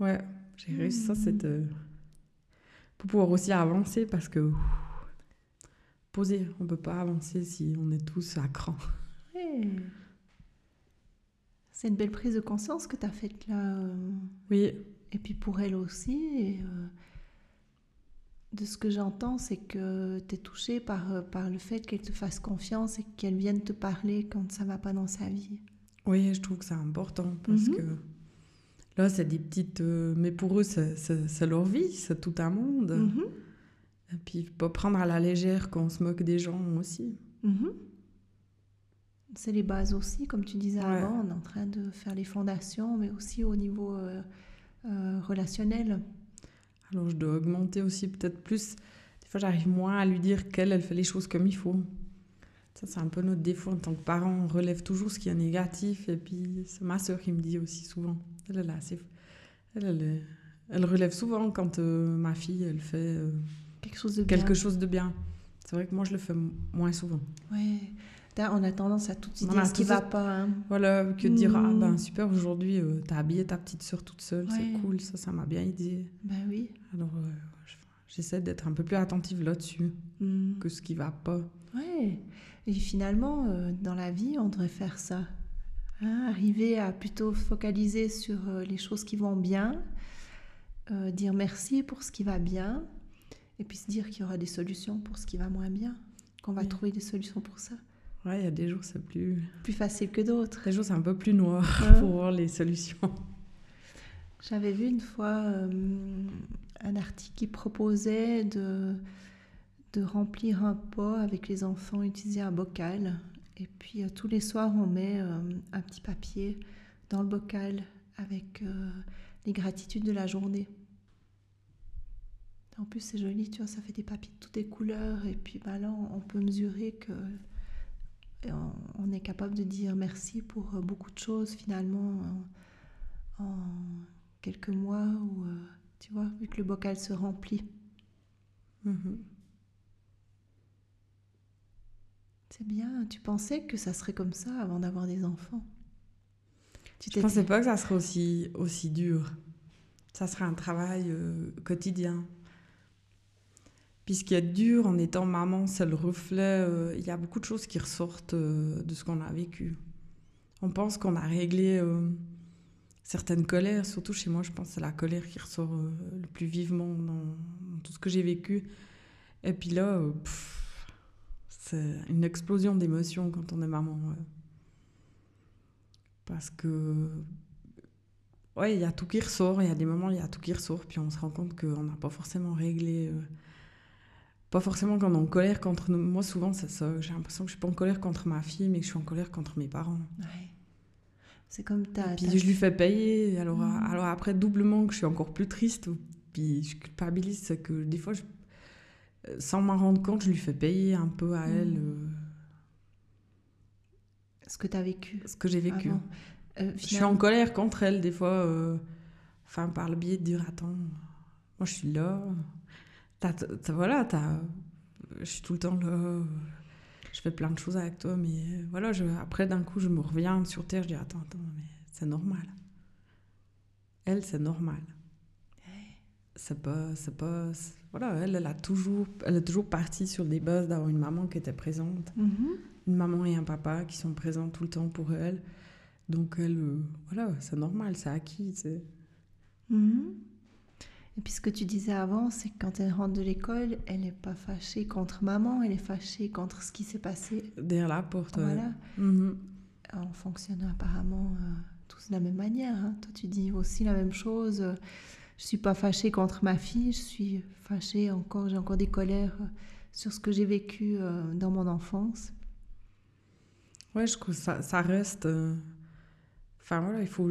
Speaker 1: Ouais, j'ai réussi ça, c'est euh, pour pouvoir aussi avancer parce que poser, on peut pas avancer si on est tous à cran.
Speaker 2: Ouais. C'est une belle prise de conscience que tu as faite là. Euh.
Speaker 1: Oui.
Speaker 2: Et puis pour elle aussi. Et, euh, de ce que j'entends, c'est que tu es touché par, euh, par le fait qu'elle te fasse confiance et qu'elle vienne te parler quand ça va pas dans sa vie.
Speaker 1: Oui, je trouve que c'est important parce mhm. que là, c'est des petites. Euh, mais pour eux, c'est leur vie, c'est tout un monde. Mhm. Et puis, pas prendre à la légère quand on se moque des gens aussi.
Speaker 2: Mhm. C'est les bases aussi, comme tu disais avant, on est en train de faire les fondations, mais aussi au niveau euh, relationnel.
Speaker 1: Alors je dois augmenter aussi peut-être plus. Des fois, j'arrive moins à lui dire qu'elle, elle fait les choses comme il faut. Ça, c'est un peu notre défaut en tant que parent. On relève toujours ce qui est négatif. Et puis, c'est ma soeur qui me dit aussi souvent. Elle, elle, assez... elle, elle, relève souvent quand euh, ma fille, elle fait euh,
Speaker 2: quelque chose de
Speaker 1: quelque
Speaker 2: bien.
Speaker 1: Chose de bien. C'est vrai que moi, je le fais moins souvent.
Speaker 2: Ouais on a tendance à tout de dire ce qui va pas. Hein.
Speaker 1: Voilà, que de dire ah ben hmm. super aujourd'hui euh, t'as habillé ta petite soeur toute seule, c'est cool, ça ça m'a bien aidé.
Speaker 2: Ben oui.
Speaker 1: Alors euh, j'essaie d'être un peu plus attentive là-dessus hmm. que ce qui va pas.
Speaker 2: Ouais. Et finalement euh, dans la vie on devrait faire ça, hein, arriver à plutôt focaliser sur les choses qui vont bien, dire merci pour ce qui va bien, et puis se dire qu'il y aura des solutions pour ce qui va moins bien, qu'on va trouver des solutions pour ça.
Speaker 1: Ouais, il y a des jours, c'est plus...
Speaker 2: Plus facile que d'autres.
Speaker 1: Des jours, c'est un peu plus noir pour voir les solutions.
Speaker 2: J'avais vu une fois euh, un article qui proposait de, de remplir un pot avec les enfants, utiliser un bocal. Et puis, euh, tous les soirs, on met euh, un petit papier dans le bocal avec les gratitudes de la journée. En plus, c'est joli, tu vois, ça fait des papiers de toutes les couleurs. Et puis, bah, là, on peut mesurer que on, est capable de dire merci pour euh, beaucoup de choses finalement en, quelques mois ou euh, tu vois vu que le bocal se remplit. Mhm. C'est bien. Tu pensais que ça serait comme ça avant d'avoir des enfants?
Speaker 1: Tu Je pensais pas que ça serait aussi aussi dur. Ça serait un travail euh, quotidien. Puis ce qui est dur en étant maman, c'est le reflet. Euh, il y a beaucoup de choses qui ressortent euh, de ce qu'on a vécu. On pense qu'on a réglé euh, certaines colères, surtout chez moi, je pense que c'est la colère qui ressort le plus vivement dans, tout ce que j'ai vécu. Et puis là, c'est une explosion d'émotions quand on est maman. Parce que ouais, il y a tout qui ressort. Il y a des moments, il y a tout qui ressort. Puis on se rend compte qu'on n'a pas forcément réglé. Pas forcément quand on est en colère contre nous. Moi, souvent, ça. J'ai l'impression que je suis pas en colère contre ma fille, mais que je suis en colère contre mes parents.
Speaker 2: Ouais. C'est comme ta.
Speaker 1: Et puis je lui fais payer. Alors,
Speaker 2: Mhm.
Speaker 1: alors après, doublement, que je suis encore plus triste. Puis je culpabilise. C'est que des fois, je- euh, sans m'en rendre compte, je lui fais payer un peu à elle
Speaker 2: Mhm.
Speaker 1: euh,
Speaker 2: ce que tu as vécu.
Speaker 1: ce que j'ai vécu.
Speaker 2: Euh,
Speaker 1: Je suis en colère contre elle, des fois. euh, Enfin, par le biais de dire Attends, moi je suis là. Voilà, t'as- je suis tout le temps là. Je fais plein de choses avec toi, mais voilà, je, après d'un coup, je me reviens sur terre. Je dis Attends, attends, mais c'est normal. Elle, c'est normal. C'est pas. c'est pas voilà, elle, elle, a toujours, elle est toujours partie sur des bases d'avoir une maman qui était présente
Speaker 2: Mhm.
Speaker 1: une maman et un papa qui sont présents tout le temps pour elle. Donc elle, euh, voilà, c'est normal, c'est acquis. c'est-
Speaker 2: Mhm. Et puis ce que tu disais avant, c'est que quand elle rentre de l'école, elle n'est pas fâchée contre maman, elle est fâchée contre ce qui s'est passé.
Speaker 1: Derrière la porte.
Speaker 2: Voilà.
Speaker 1: Mhm.
Speaker 2: On fonctionne apparemment euh, tous de la même manière. hein. Toi, tu dis aussi la même chose. euh, Je suis pas fâchée contre ma fille, je suis fâchée encore, j'ai encore des colères euh, sur ce que j'ai vécu euh, dans mon enfance.
Speaker 1: Ouais, je trouve que ça, ça reste. Enfin voilà, il faut.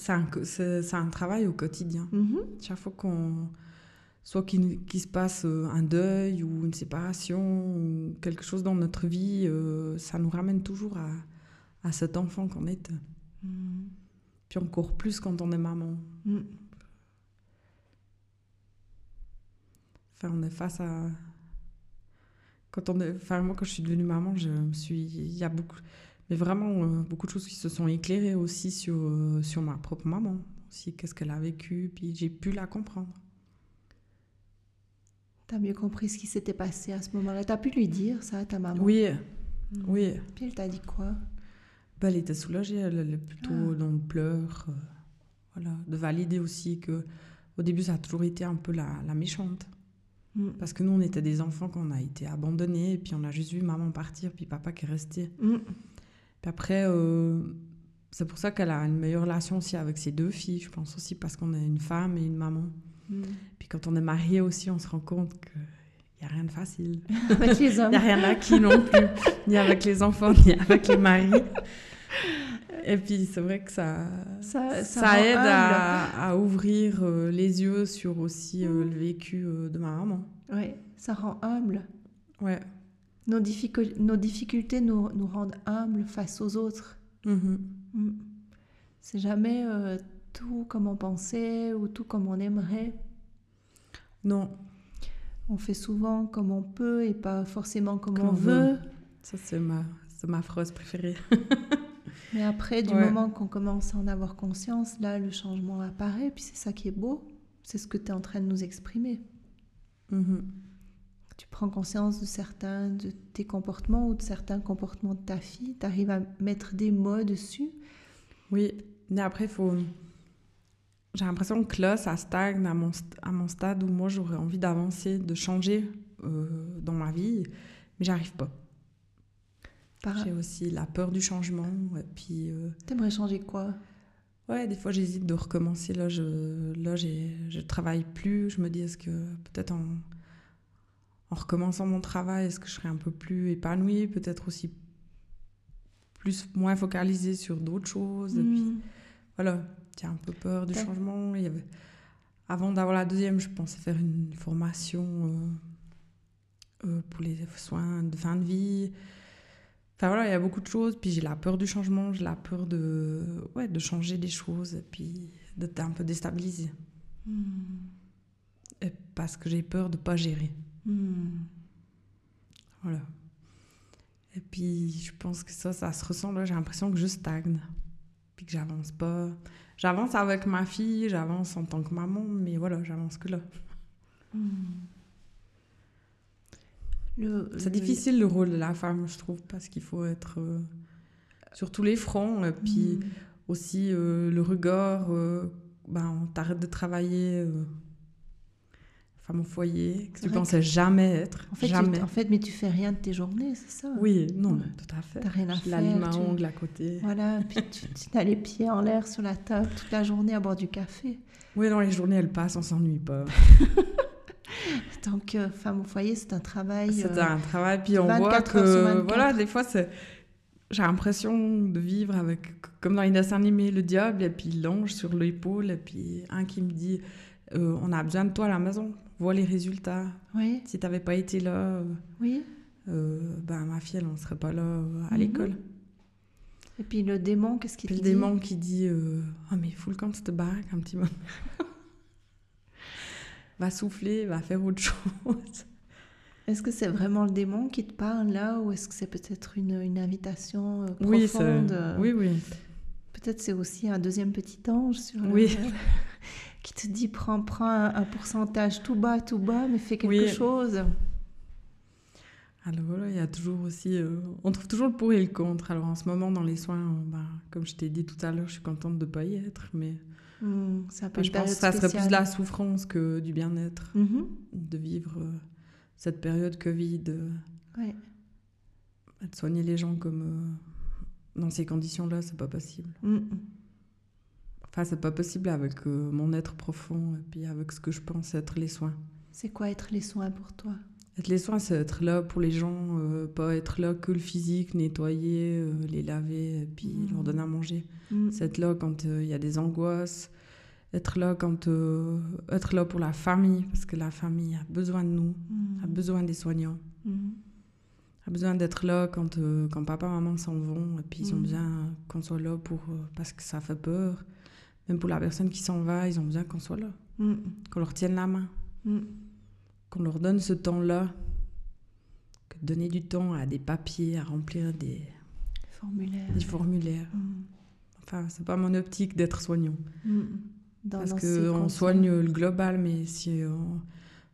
Speaker 1: C'est un, c'est travail au quotidien.
Speaker 2: Mhm.
Speaker 1: Chaque fois qu'on. Soit qu'il se passe euh, un deuil ou une séparation ou quelque chose dans notre vie, euh, ça nous ramène toujours à, à cet enfant qu'on était.
Speaker 2: Mhm.
Speaker 1: Puis encore plus quand on est maman.
Speaker 2: Mhm.
Speaker 1: Enfin, on est face à. Quand on est. Enfin, moi, quand je suis devenue maman, je me suis. Il y a beaucoup. Mais vraiment, euh, beaucoup de choses qui se sont éclairées aussi sur, euh, sur ma propre maman. Aussi, qu'est-ce qu'elle a vécu. Puis j'ai pu la comprendre.
Speaker 2: T'as mieux compris ce qui s'était passé à ce moment-là. T'as pu lui dire ça à ta maman?
Speaker 1: Oui,
Speaker 2: Mhm.
Speaker 1: oui.
Speaker 2: Puis elle t'a dit quoi?
Speaker 1: Ben, elle était soulagée. Elle, est plutôt
Speaker 2: Ah.
Speaker 1: dans le pleur. euh, voilà. De valider aussi que. Au début, ça a toujours été un peu la, la méchante.
Speaker 2: Mhm.
Speaker 1: Parce que nous, on était des enfants qu'on a été abandonnés. Et puis on a juste vu maman partir, puis papa qui est resté.
Speaker 2: Mhm.
Speaker 1: Puis après, euh, c'est pour ça qu'elle a une meilleure relation aussi avec ses deux filles. Je pense aussi parce qu'on est une femme et une maman.
Speaker 2: Mhm.
Speaker 1: Puis quand on est marié aussi, on se rend compte qu'il n'y a rien de facile.
Speaker 2: Avec les
Speaker 1: Il
Speaker 2: hommes.
Speaker 1: n'y a rien acquis non plus, ni avec les enfants, ni avec les maris. Et puis c'est vrai que ça,
Speaker 2: Ça,
Speaker 1: ça,
Speaker 2: ça rend
Speaker 1: aide à, à ouvrir euh, les yeux sur aussi euh, le vécu euh, de ma maman.
Speaker 2: Oui, ça rend humble.
Speaker 1: Ouais.
Speaker 2: Nos, difficul- nos difficultés nous, nous rendent humbles face aux autres.
Speaker 1: Mhm.
Speaker 2: Mm. C'est jamais euh, tout comme on pensait ou tout comme on aimerait.
Speaker 1: Non,
Speaker 2: On fait souvent comme on peut et pas forcément comme,
Speaker 1: Comme
Speaker 2: on
Speaker 1: on
Speaker 2: veut.
Speaker 1: veut. ça c'est ma, phrase préférée.
Speaker 2: Mais après, du
Speaker 1: Ouais.
Speaker 2: moment qu'on commence à en avoir conscience, là, le changement apparaît. Puis c'est ça qui est beau. C'est ce que tu es en train de nous exprimer.
Speaker 1: Mhm.
Speaker 2: Tu prends conscience de certains de tes comportements ou de certains comportements de ta fille. Tu arrives à mettre des mots dessus?
Speaker 1: Oui, mais après, faut. J'ai l'impression que là, ça stagne à mon, st- à mon stade où moi, j'aurais envie d'avancer, de changer euh, dans ma vie, mais j'arrive pas.
Speaker 2: Par...
Speaker 1: J'ai aussi la peur du changement, et puis. euh,
Speaker 2: T'aimerais changer quoi?
Speaker 1: Ouais, des fois, j'hésite de recommencer. Là, je là, je travaille plus. Je me dis, est-ce que peut-être en, en recommençant mon travail, est-ce que je serais un peu plus épanouie Peut-être aussi plus, moins focalisée sur d'autres choses. Et puis,
Speaker 2: Mm.
Speaker 1: voilà, j'ai un peu peur du changement. Il y avait... Avant d'avoir la deuxième, je pensais faire une formation euh, euh, pour les soins de fin de vie. Enfin voilà, il y a beaucoup de choses. Puis j'ai la peur du changement, j'ai la peur de, ouais, de changer des choses et puis d'être un peu déstabilisée.
Speaker 2: Mm.
Speaker 1: Et parce que j'ai peur de pas gérer.
Speaker 2: Mm.
Speaker 1: Voilà. Et puis je pense que ça, ça se ressent là. J'ai l'impression que je stagne. Puis que j'avance pas. J'avance avec ma fille, j'avance en tant que maman, mais voilà, j'avance que là.
Speaker 2: Mm. Le-
Speaker 1: C'est
Speaker 2: le-
Speaker 1: difficile le rôle de la femme, je trouve, parce qu'il faut être euh, sur tous les fronts. Et puis
Speaker 2: Mm.
Speaker 1: aussi euh, le regard, euh, ben, on t'arrête de travailler. Femme au foyer, que tu pensais jamais être.
Speaker 2: En fait, tu-
Speaker 1: jamais.
Speaker 2: en fait, mais tu fais rien de tes journées, c'est ça?
Speaker 1: Oui, non,
Speaker 2: Ouais.
Speaker 1: tout à fait.
Speaker 2: T'as rien à
Speaker 1: Je
Speaker 2: faire.
Speaker 1: à
Speaker 2: tu-
Speaker 1: ongles à côté.
Speaker 2: Voilà, puis tu, tu as les pieds en l'air sur la table toute la journée à boire du café.
Speaker 1: Oui, dans les journées, elles passent, on s'ennuie pas.
Speaker 2: Donc, euh, femme au foyer, c'est un travail.
Speaker 1: C'est
Speaker 2: euh,
Speaker 1: un travail, puis on voit
Speaker 2: 24 heures sur
Speaker 1: que,
Speaker 2: 24.
Speaker 1: voilà, des fois, c'est... J'ai l'impression de vivre avec, comme dans les dessins animés, le diable, et puis l'ange sur l'épaule, et puis un qui me dit euh, On a besoin de toi à la maison, vois les résultats.
Speaker 2: Oui,
Speaker 1: Si t'avais pas été là, euh,
Speaker 2: oui.
Speaker 1: euh, ben, ma fille, elle ne serait pas là à
Speaker 2: Mhm.
Speaker 1: l'école.
Speaker 2: Et puis le démon, qu'est-ce qu'il te
Speaker 1: le
Speaker 2: dit
Speaker 1: démon qui dit euh, Ah, mais fous le camp de cette baraque un petit peu. va souffler, va faire autre chose.
Speaker 2: Est-ce que c'est vraiment le démon qui te parle là ou est-ce que c'est peut-être une, une invitation
Speaker 1: Oui,
Speaker 2: profonde euh,
Speaker 1: oui, oui.
Speaker 2: Peut-être c'est aussi un deuxième petit ange sur le-
Speaker 1: Oui.
Speaker 2: qui te dit prends, prends un, un pourcentage tout bas, tout bas, mais fais quelque
Speaker 1: Oui.
Speaker 2: chose.
Speaker 1: Alors voilà, il y a toujours aussi. euh, on trouve toujours le pour et le contre. Alors en ce moment, dans les soins, euh, bah, comme je t'ai dit tout à l'heure, je suis contente de ne pas y être. Mais
Speaker 2: Hmm, c'est un peu
Speaker 1: je pense que ça serait plus de la souffrance que du bien-être
Speaker 2: Mhm.
Speaker 1: de vivre euh, cette période Covid,
Speaker 2: Ouais.
Speaker 1: de soigner les gens comme. dans ces conditions-là, c'est pas possible.
Speaker 2: Mhm.
Speaker 1: Enfin, c'est pas possible avec euh, mon être profond et puis avec ce que je pense être les soins.
Speaker 2: C'est quoi être les soins pour toi?
Speaker 1: Être les soins, c'est être là pour les gens, euh, pas être là que le physique, nettoyer, euh, les laver et puis
Speaker 2: Mhm.
Speaker 1: leur donner à manger.
Speaker 2: Mhm.
Speaker 1: C'est être là quand il y a des angoisses, être là quand être là pour la famille parce que la famille a besoin de nous, a besoin des soignants, a besoin d'être là quand quand papa maman s'en vont et puis ils ont besoin qu'on soit là pour parce que ça fait peur. Même pour la personne qui s'en va, ils ont besoin qu'on soit là,
Speaker 2: Mhm.
Speaker 1: qu'on leur tienne la main,
Speaker 2: Mhm.
Speaker 1: qu'on leur donne ce temps-là. Que de donner du temps à des papiers, à remplir des,
Speaker 2: Formulaire.
Speaker 1: des formulaires.
Speaker 2: Mhm.
Speaker 1: Enfin, c'est pas mon optique d'être soignant.
Speaker 2: Dans-
Speaker 1: Parce qu'on soigne le global, mais si on...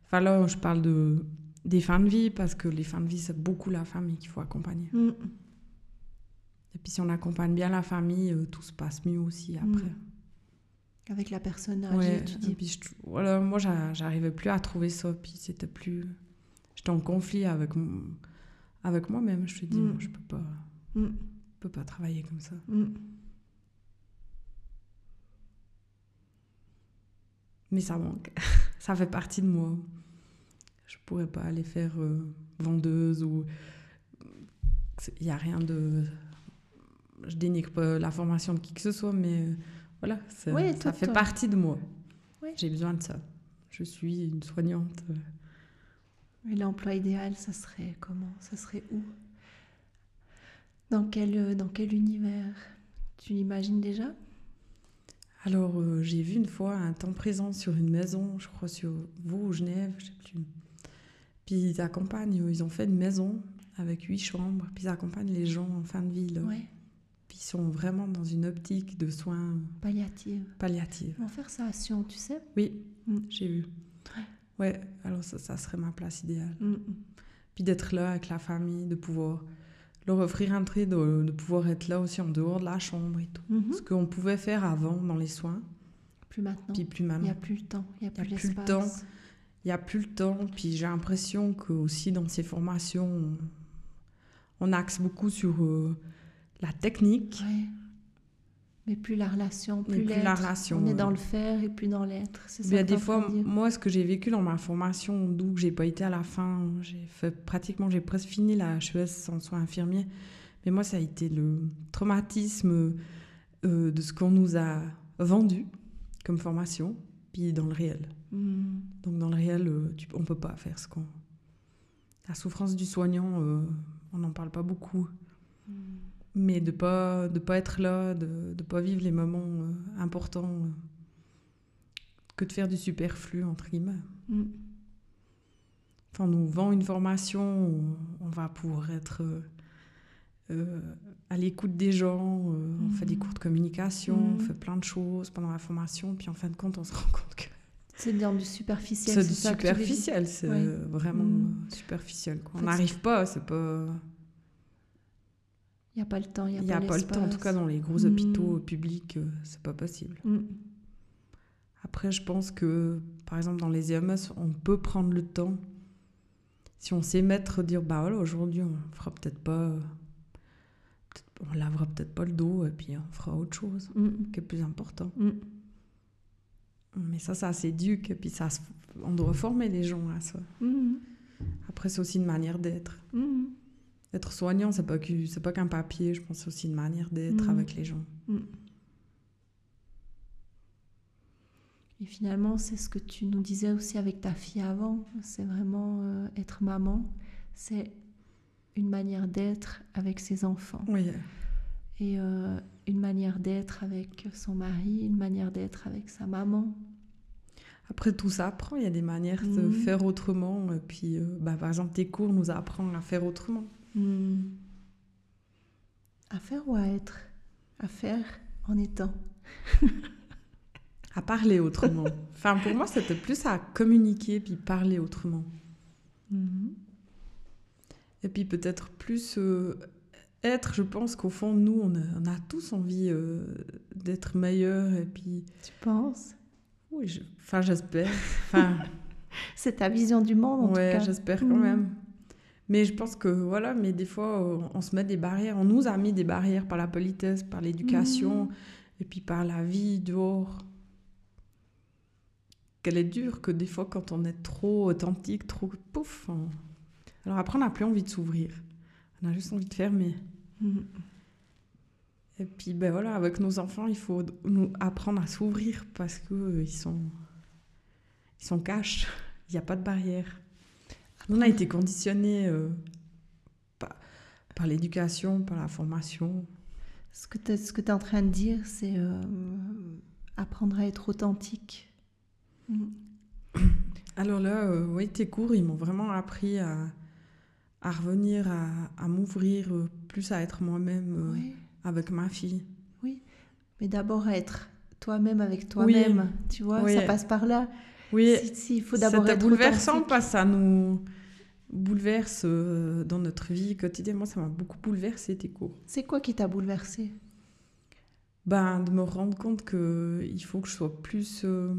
Speaker 1: Enfin là, je parle de... des fins de vie, parce que les fins de vie, c'est beaucoup la famille qu'il faut accompagner. Et puis si on accompagne bien la famille, euh, tout se passe mieux aussi après.
Speaker 2: Avec la personne âgée,
Speaker 1: Ouais,
Speaker 2: tu dis.
Speaker 1: puis je trou- voilà, moi, j'a- j'arrivais plus à trouver ça, puis c'était plus... J'étais en conflit avec, avec moi-même. Je te dis,
Speaker 2: Mm.
Speaker 1: moi, je peux pas, je peux pas travailler comme ça.
Speaker 2: Mhm.
Speaker 1: Mais ça manque. ça fait partie de moi. Je pourrais pas aller faire euh, vendeuse ou. Il n'y a rien de. Je dénigre pas la formation de qui que ce soit, mais euh, voilà, c'est-
Speaker 2: Oui,
Speaker 1: ça fait partie de moi.
Speaker 2: Oui.
Speaker 1: J'ai besoin de ça. Je suis une soignante.
Speaker 2: Et l'emploi idéal, ça serait comment? Ça serait où? Dans quel, euh, dans quel univers? Tu l'imagines déjà?
Speaker 1: Alors, euh, j'ai vu une fois un temps présent sur une maison, je crois sur Vaud ou Genève, je sais plus. Puis ils accompagnent, ils ont fait une maison avec huit chambres, puis ils accompagnent les gens en fin de vie. là.
Speaker 2: Ouais,
Speaker 1: Ils sont vraiment dans une optique de soins
Speaker 2: palliative.
Speaker 1: palliatifs.
Speaker 2: Ils vont faire ça à Sion, tu sais?
Speaker 1: Oui,
Speaker 2: Mm.
Speaker 1: j'ai vu. Ouais, alors ça, ça serait ma place idéale.
Speaker 2: Mhm.
Speaker 1: Puis d'être là avec la famille, de pouvoir leur offrir un trait, de, de pouvoir être là aussi en dehors de la chambre et tout.
Speaker 2: Mhm.
Speaker 1: Ce qu'on pouvait faire avant dans les soins,
Speaker 2: Plus maintenant.
Speaker 1: puis plus
Speaker 2: Il n'y
Speaker 1: maintenant.
Speaker 2: a plus le temps, il n'y a
Speaker 1: Il y a
Speaker 2: plus
Speaker 1: plus le temps. Il n'y a plus le temps, puis j'ai l'impression que aussi dans ces formations, on, on axe beaucoup sur euh, la technique.
Speaker 2: Mais plus la relation, plus,
Speaker 1: plus la
Speaker 2: l'être.
Speaker 1: relation,
Speaker 2: On est dans le faire et plus dans l'être. C'est ça
Speaker 1: Il y a
Speaker 2: que
Speaker 1: des fois, moi, ce que j'ai vécu dans ma formation, d'où que j'ai pas été à la fin, j'ai fait pratiquement, j'ai presque fini la HES en soins infirmiers. Mais moi, ça a été le traumatisme euh, de ce qu'on nous a vendu comme formation, puis dans le réel.
Speaker 2: Mhm.
Speaker 1: Donc dans le réel, euh, tu, on peut pas faire ce qu'on. La souffrance du soignant, euh, on n'en parle pas beaucoup.
Speaker 2: Mhm.
Speaker 1: Mais de pas de pas être là, de ne pas vivre les moments euh, importants, euh, que de faire du superflu entre guillemets.
Speaker 2: Mhm.
Speaker 1: Enfin, on nous vend une formation, où on va pouvoir être euh, à l'écoute des gens, on fait des
Speaker 2: Mhm.
Speaker 1: cours de communication, on
Speaker 2: Mhm.
Speaker 1: fait plein de choses pendant la formation, puis en fin de compte, on se rend compte que
Speaker 2: C'est dans du superficiel.
Speaker 1: c'est du
Speaker 2: ça
Speaker 1: superficiel, c'est vraiment superficiel. quoi. On n'arrive pas, c'est pas.
Speaker 2: Il n'y a pas le temps, il n'y a,
Speaker 1: n'y a pas le temps, en tout cas dans les gros hôpitaux publics, euh, c'est pas possible.
Speaker 2: Mhm.
Speaker 1: Après, je pense que par exemple, dans les EMS, on peut prendre le temps. Si on sait mettre, dire, bah voilà, aujourd'hui, on fera peut-être pas. on lavera peut-être pas le dos et puis on fera autre chose
Speaker 2: Mm.
Speaker 1: qui est plus important.
Speaker 2: Mm.
Speaker 1: Mais ça, ça s'éduque et puis ça, on doit former les gens à ça.
Speaker 2: Mm.
Speaker 1: Après, c'est aussi une manière d'être.
Speaker 2: Mm.
Speaker 1: Être soignant, c'est pas c'est pas qu'un papier, je pense aussi une manière d'être
Speaker 2: Mhm.
Speaker 1: avec les gens.
Speaker 2: Et finalement, c'est ce que tu nous disais aussi avec ta fille avant. C'est vraiment euh, être maman. C'est une manière d'être avec ses enfants.
Speaker 1: Oui,
Speaker 2: Et euh, une manière d'être avec son mari, une manière d'être avec sa maman.
Speaker 1: Après, tout ça apprend. Il y a des manières de
Speaker 2: Mhm.
Speaker 1: faire autrement. Et puis, euh, bah, par exemple, tes cours nous apprennent à faire autrement.
Speaker 2: Hmm. À faire ou à être? À faire en étant.
Speaker 1: À parler autrement. enfin, pour moi, c'était plus à communiquer puis parler autrement.
Speaker 2: Mhm.
Speaker 1: Et puis, peut-être plus euh, être. Je pense qu'au fond, nous, on a, on a tous envie euh, d'être meilleurs. Et puis,
Speaker 2: Tu penses?
Speaker 1: Oui, je- enfin, j'espère. Enfin,
Speaker 2: C'est ta vision du monde en
Speaker 1: ouais,
Speaker 2: tout cas.
Speaker 1: j'espère quand
Speaker 2: Mhm.
Speaker 1: même. Mais je pense que voilà, mais des fois, euh, on se met des barrières. On nous a mis des barrières par la politesse, par l'éducation,
Speaker 2: Mhm.
Speaker 1: et puis par la vie dehors. Qu'elle est dure, que des fois, quand on est trop authentique, trop pouf. on- Alors après, on n'a plus envie de s'ouvrir. On a juste envie de fermer.
Speaker 2: Mhm.
Speaker 1: Et puis, ben voilà, avec nos enfants, il faut nous apprendre à s'ouvrir parce que ils sont, ils sont cash. Il n'y a pas de barrière. On a été conditionnés euh, par, par l'éducation, par la formation.
Speaker 2: Ce que tu es, en train de dire, c'est euh, apprendre à être authentique.
Speaker 1: Alors là, euh, oui, tes cours, ils m'ont vraiment appris à, à revenir, à, à m'ouvrir plus à être moi-même
Speaker 2: Oui.
Speaker 1: avec ma fille.
Speaker 2: Mais d'abord à être toi-même avec toi-même. Tu vois,
Speaker 1: Oui.
Speaker 2: ça passe par là.
Speaker 1: Oui,
Speaker 2: Si, si, il faut d'abord
Speaker 1: c'était
Speaker 2: être
Speaker 1: bouleversant parce que ça nous bouleverse euh, dans notre vie quotidienne. Moi, ça m'a beaucoup bouleversé tes cours.
Speaker 2: C'est quoi qui t'a bouleversé
Speaker 1: Ben, de me rendre compte que il faut que je sois plus. euh,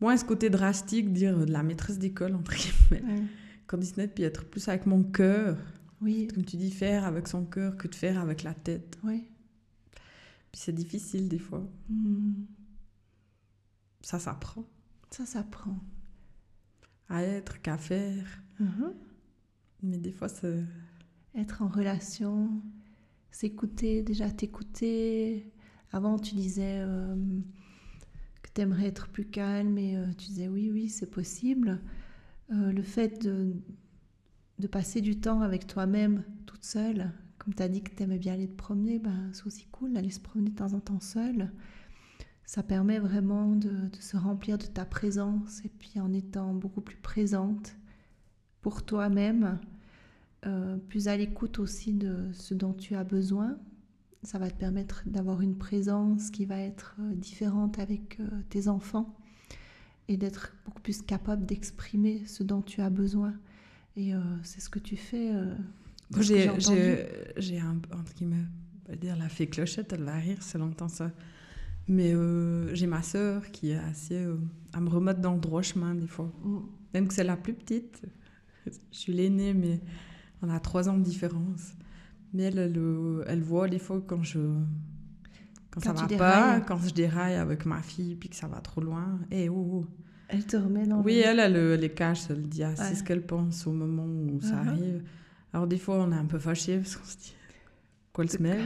Speaker 1: moins ce côté drastique, dire de la maîtresse d'école, entre guillemets, conditionnée, puis être plus avec mon cœur.
Speaker 2: Oui,
Speaker 1: Comme tu dis, faire avec son cœur que de faire avec la tête.
Speaker 2: oui.
Speaker 1: Puis c'est difficile des fois.
Speaker 2: Mhm.
Speaker 1: Ça s'apprend.
Speaker 2: Ça s'apprend.
Speaker 1: À être, qu'à faire.
Speaker 2: Mhm.
Speaker 1: Mais des fois, c'est.
Speaker 2: Être en relation, s'écouter, déjà t'écouter. Avant, tu disais euh, que tu aimerais être plus calme et euh, tu disais oui, oui, c'est possible. Euh, le fait de, de passer du temps avec toi-même toute seule, comme tu as dit que tu aimais bien aller te promener, ben, c'est aussi cool d'aller se promener de temps en temps seule. Ça permet vraiment de, de se remplir de ta présence et puis en étant beaucoup plus présente pour toi-même, euh, plus à l'écoute aussi de ce dont tu as besoin. Ça va te permettre d'avoir une présence qui va être euh, différente avec euh, tes enfants et d'être beaucoup plus capable d'exprimer ce dont tu as besoin. Et euh, c'est ce que tu fais. euh,
Speaker 1: j'ai, un, entre guillemets, on va dire la fée clochette, elle va rire elle entend ça. Mais euh, j'ai ma sœur qui est assez euh, à me remettre dans le droit chemin des fois.
Speaker 2: Mm.
Speaker 1: Même que c'est la plus petite. Je suis l'aînée, mais on a trois ans de différence. Mais elle, elle, euh, elle voit des fois quand je. Quand, ça
Speaker 2: Quand tu
Speaker 1: va pas, quand je déraille avec ma fille, puis que ça va trop loin. Eh oh, oh.
Speaker 2: Elle te remet dans
Speaker 1: Oui,
Speaker 2: le-
Speaker 1: elle, elle, elle les cache, elle dit ah, c'est ce qu'elle pense au moment où ça
Speaker 2: Mhm.
Speaker 1: arrive. Alors des fois, on est un peu fâché parce qu'on se dit quoi elle se mêle?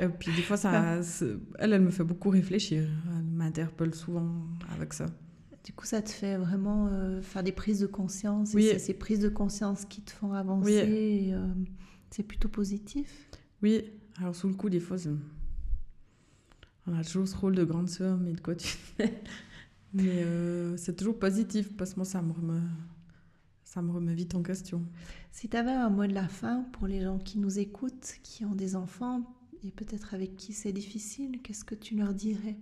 Speaker 1: Et puis des fois, ça, c'est- elle, elle me fait beaucoup réfléchir. Elle m'interpelle souvent avec ça.
Speaker 2: Du coup, ça te fait vraiment euh, faire des prises de conscience.
Speaker 1: Oui.
Speaker 2: Et c'est ces prises de conscience qui te font avancer.
Speaker 1: Oui.
Speaker 2: euh, c'est plutôt positif.
Speaker 1: Oui, alors sous le coup, des fois, on a toujours ce rôle de grande sœur, mais de quoi tu fais Mais euh, c'est toujours positif parce que moi, ça me remet, ça me remet vite en question.
Speaker 2: Si tu avais un mot de la fin pour les gens qui nous écoutent, qui ont des enfants et peut-être avec qui c'est difficile, qu'est-ce que tu leur dirais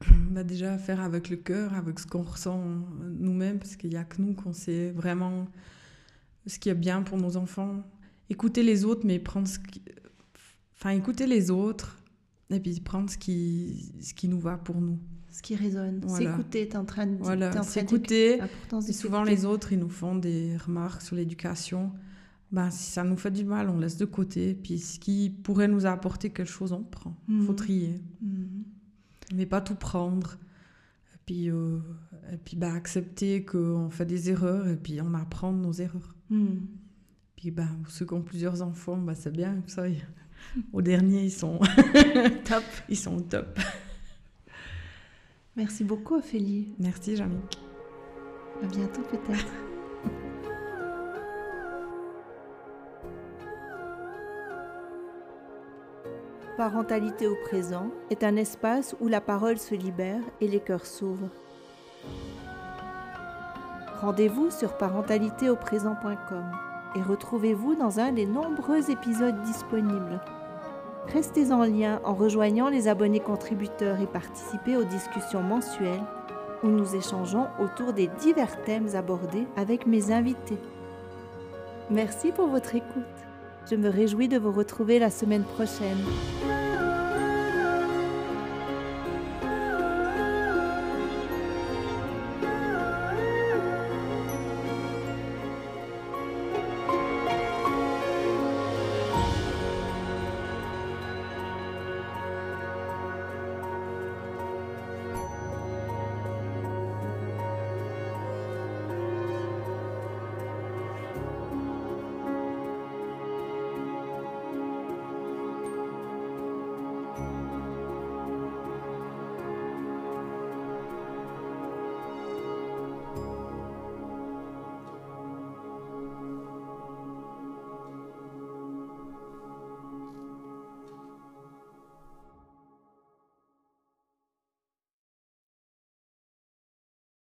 Speaker 1: Bah déjà, faire avec le cœur, avec ce qu'on ressent nous-mêmes, parce qu'il n'y a que nous qu'on sait vraiment ce qui est bien pour nos enfants. Écouter les autres, mais prendre ce qui... Enfin, écouter les autres, et puis prendre ce qui, ce qui nous va pour nous.
Speaker 2: ce qui résonne.
Speaker 1: Voilà.
Speaker 2: S'écouter, t'es en train de
Speaker 1: Voilà, s'écouter. Et souvent, les autres, ils nous font des remarques sur l'éducation. Ben, si ça nous fait du mal, on laisse de côté. Puis ce qui pourrait nous apporter quelque chose, on prend. Il faut
Speaker 2: Mhm.
Speaker 1: trier.
Speaker 2: Mhm.
Speaker 1: Mais pas tout prendre. Et puis, euh, et puis ben, accepter qu'on fait des erreurs et puis on apprend de nos erreurs.
Speaker 2: Mhm.
Speaker 1: Puis ben, ceux qui ont plusieurs enfants, ben, c'est bien. Ça, ils- au dernier, ils sont,
Speaker 2: Top.
Speaker 1: ils sont top.
Speaker 2: Merci beaucoup, Ophélie.
Speaker 1: Merci, Jannick.
Speaker 2: À bientôt, peut-être. Parentalité au présent est un espace où la parole se libère et les cœurs s'ouvrent. Rendez-vous sur parentalitéauprésent.com et retrouvez-vous dans un des nombreux épisodes disponibles. Restez en lien en rejoignant les abonnés contributeurs et participez aux discussions mensuelles où nous échangeons autour des divers thèmes abordés avec mes invités. Merci pour votre écoute. Je me réjouis de vous retrouver la semaine prochaine.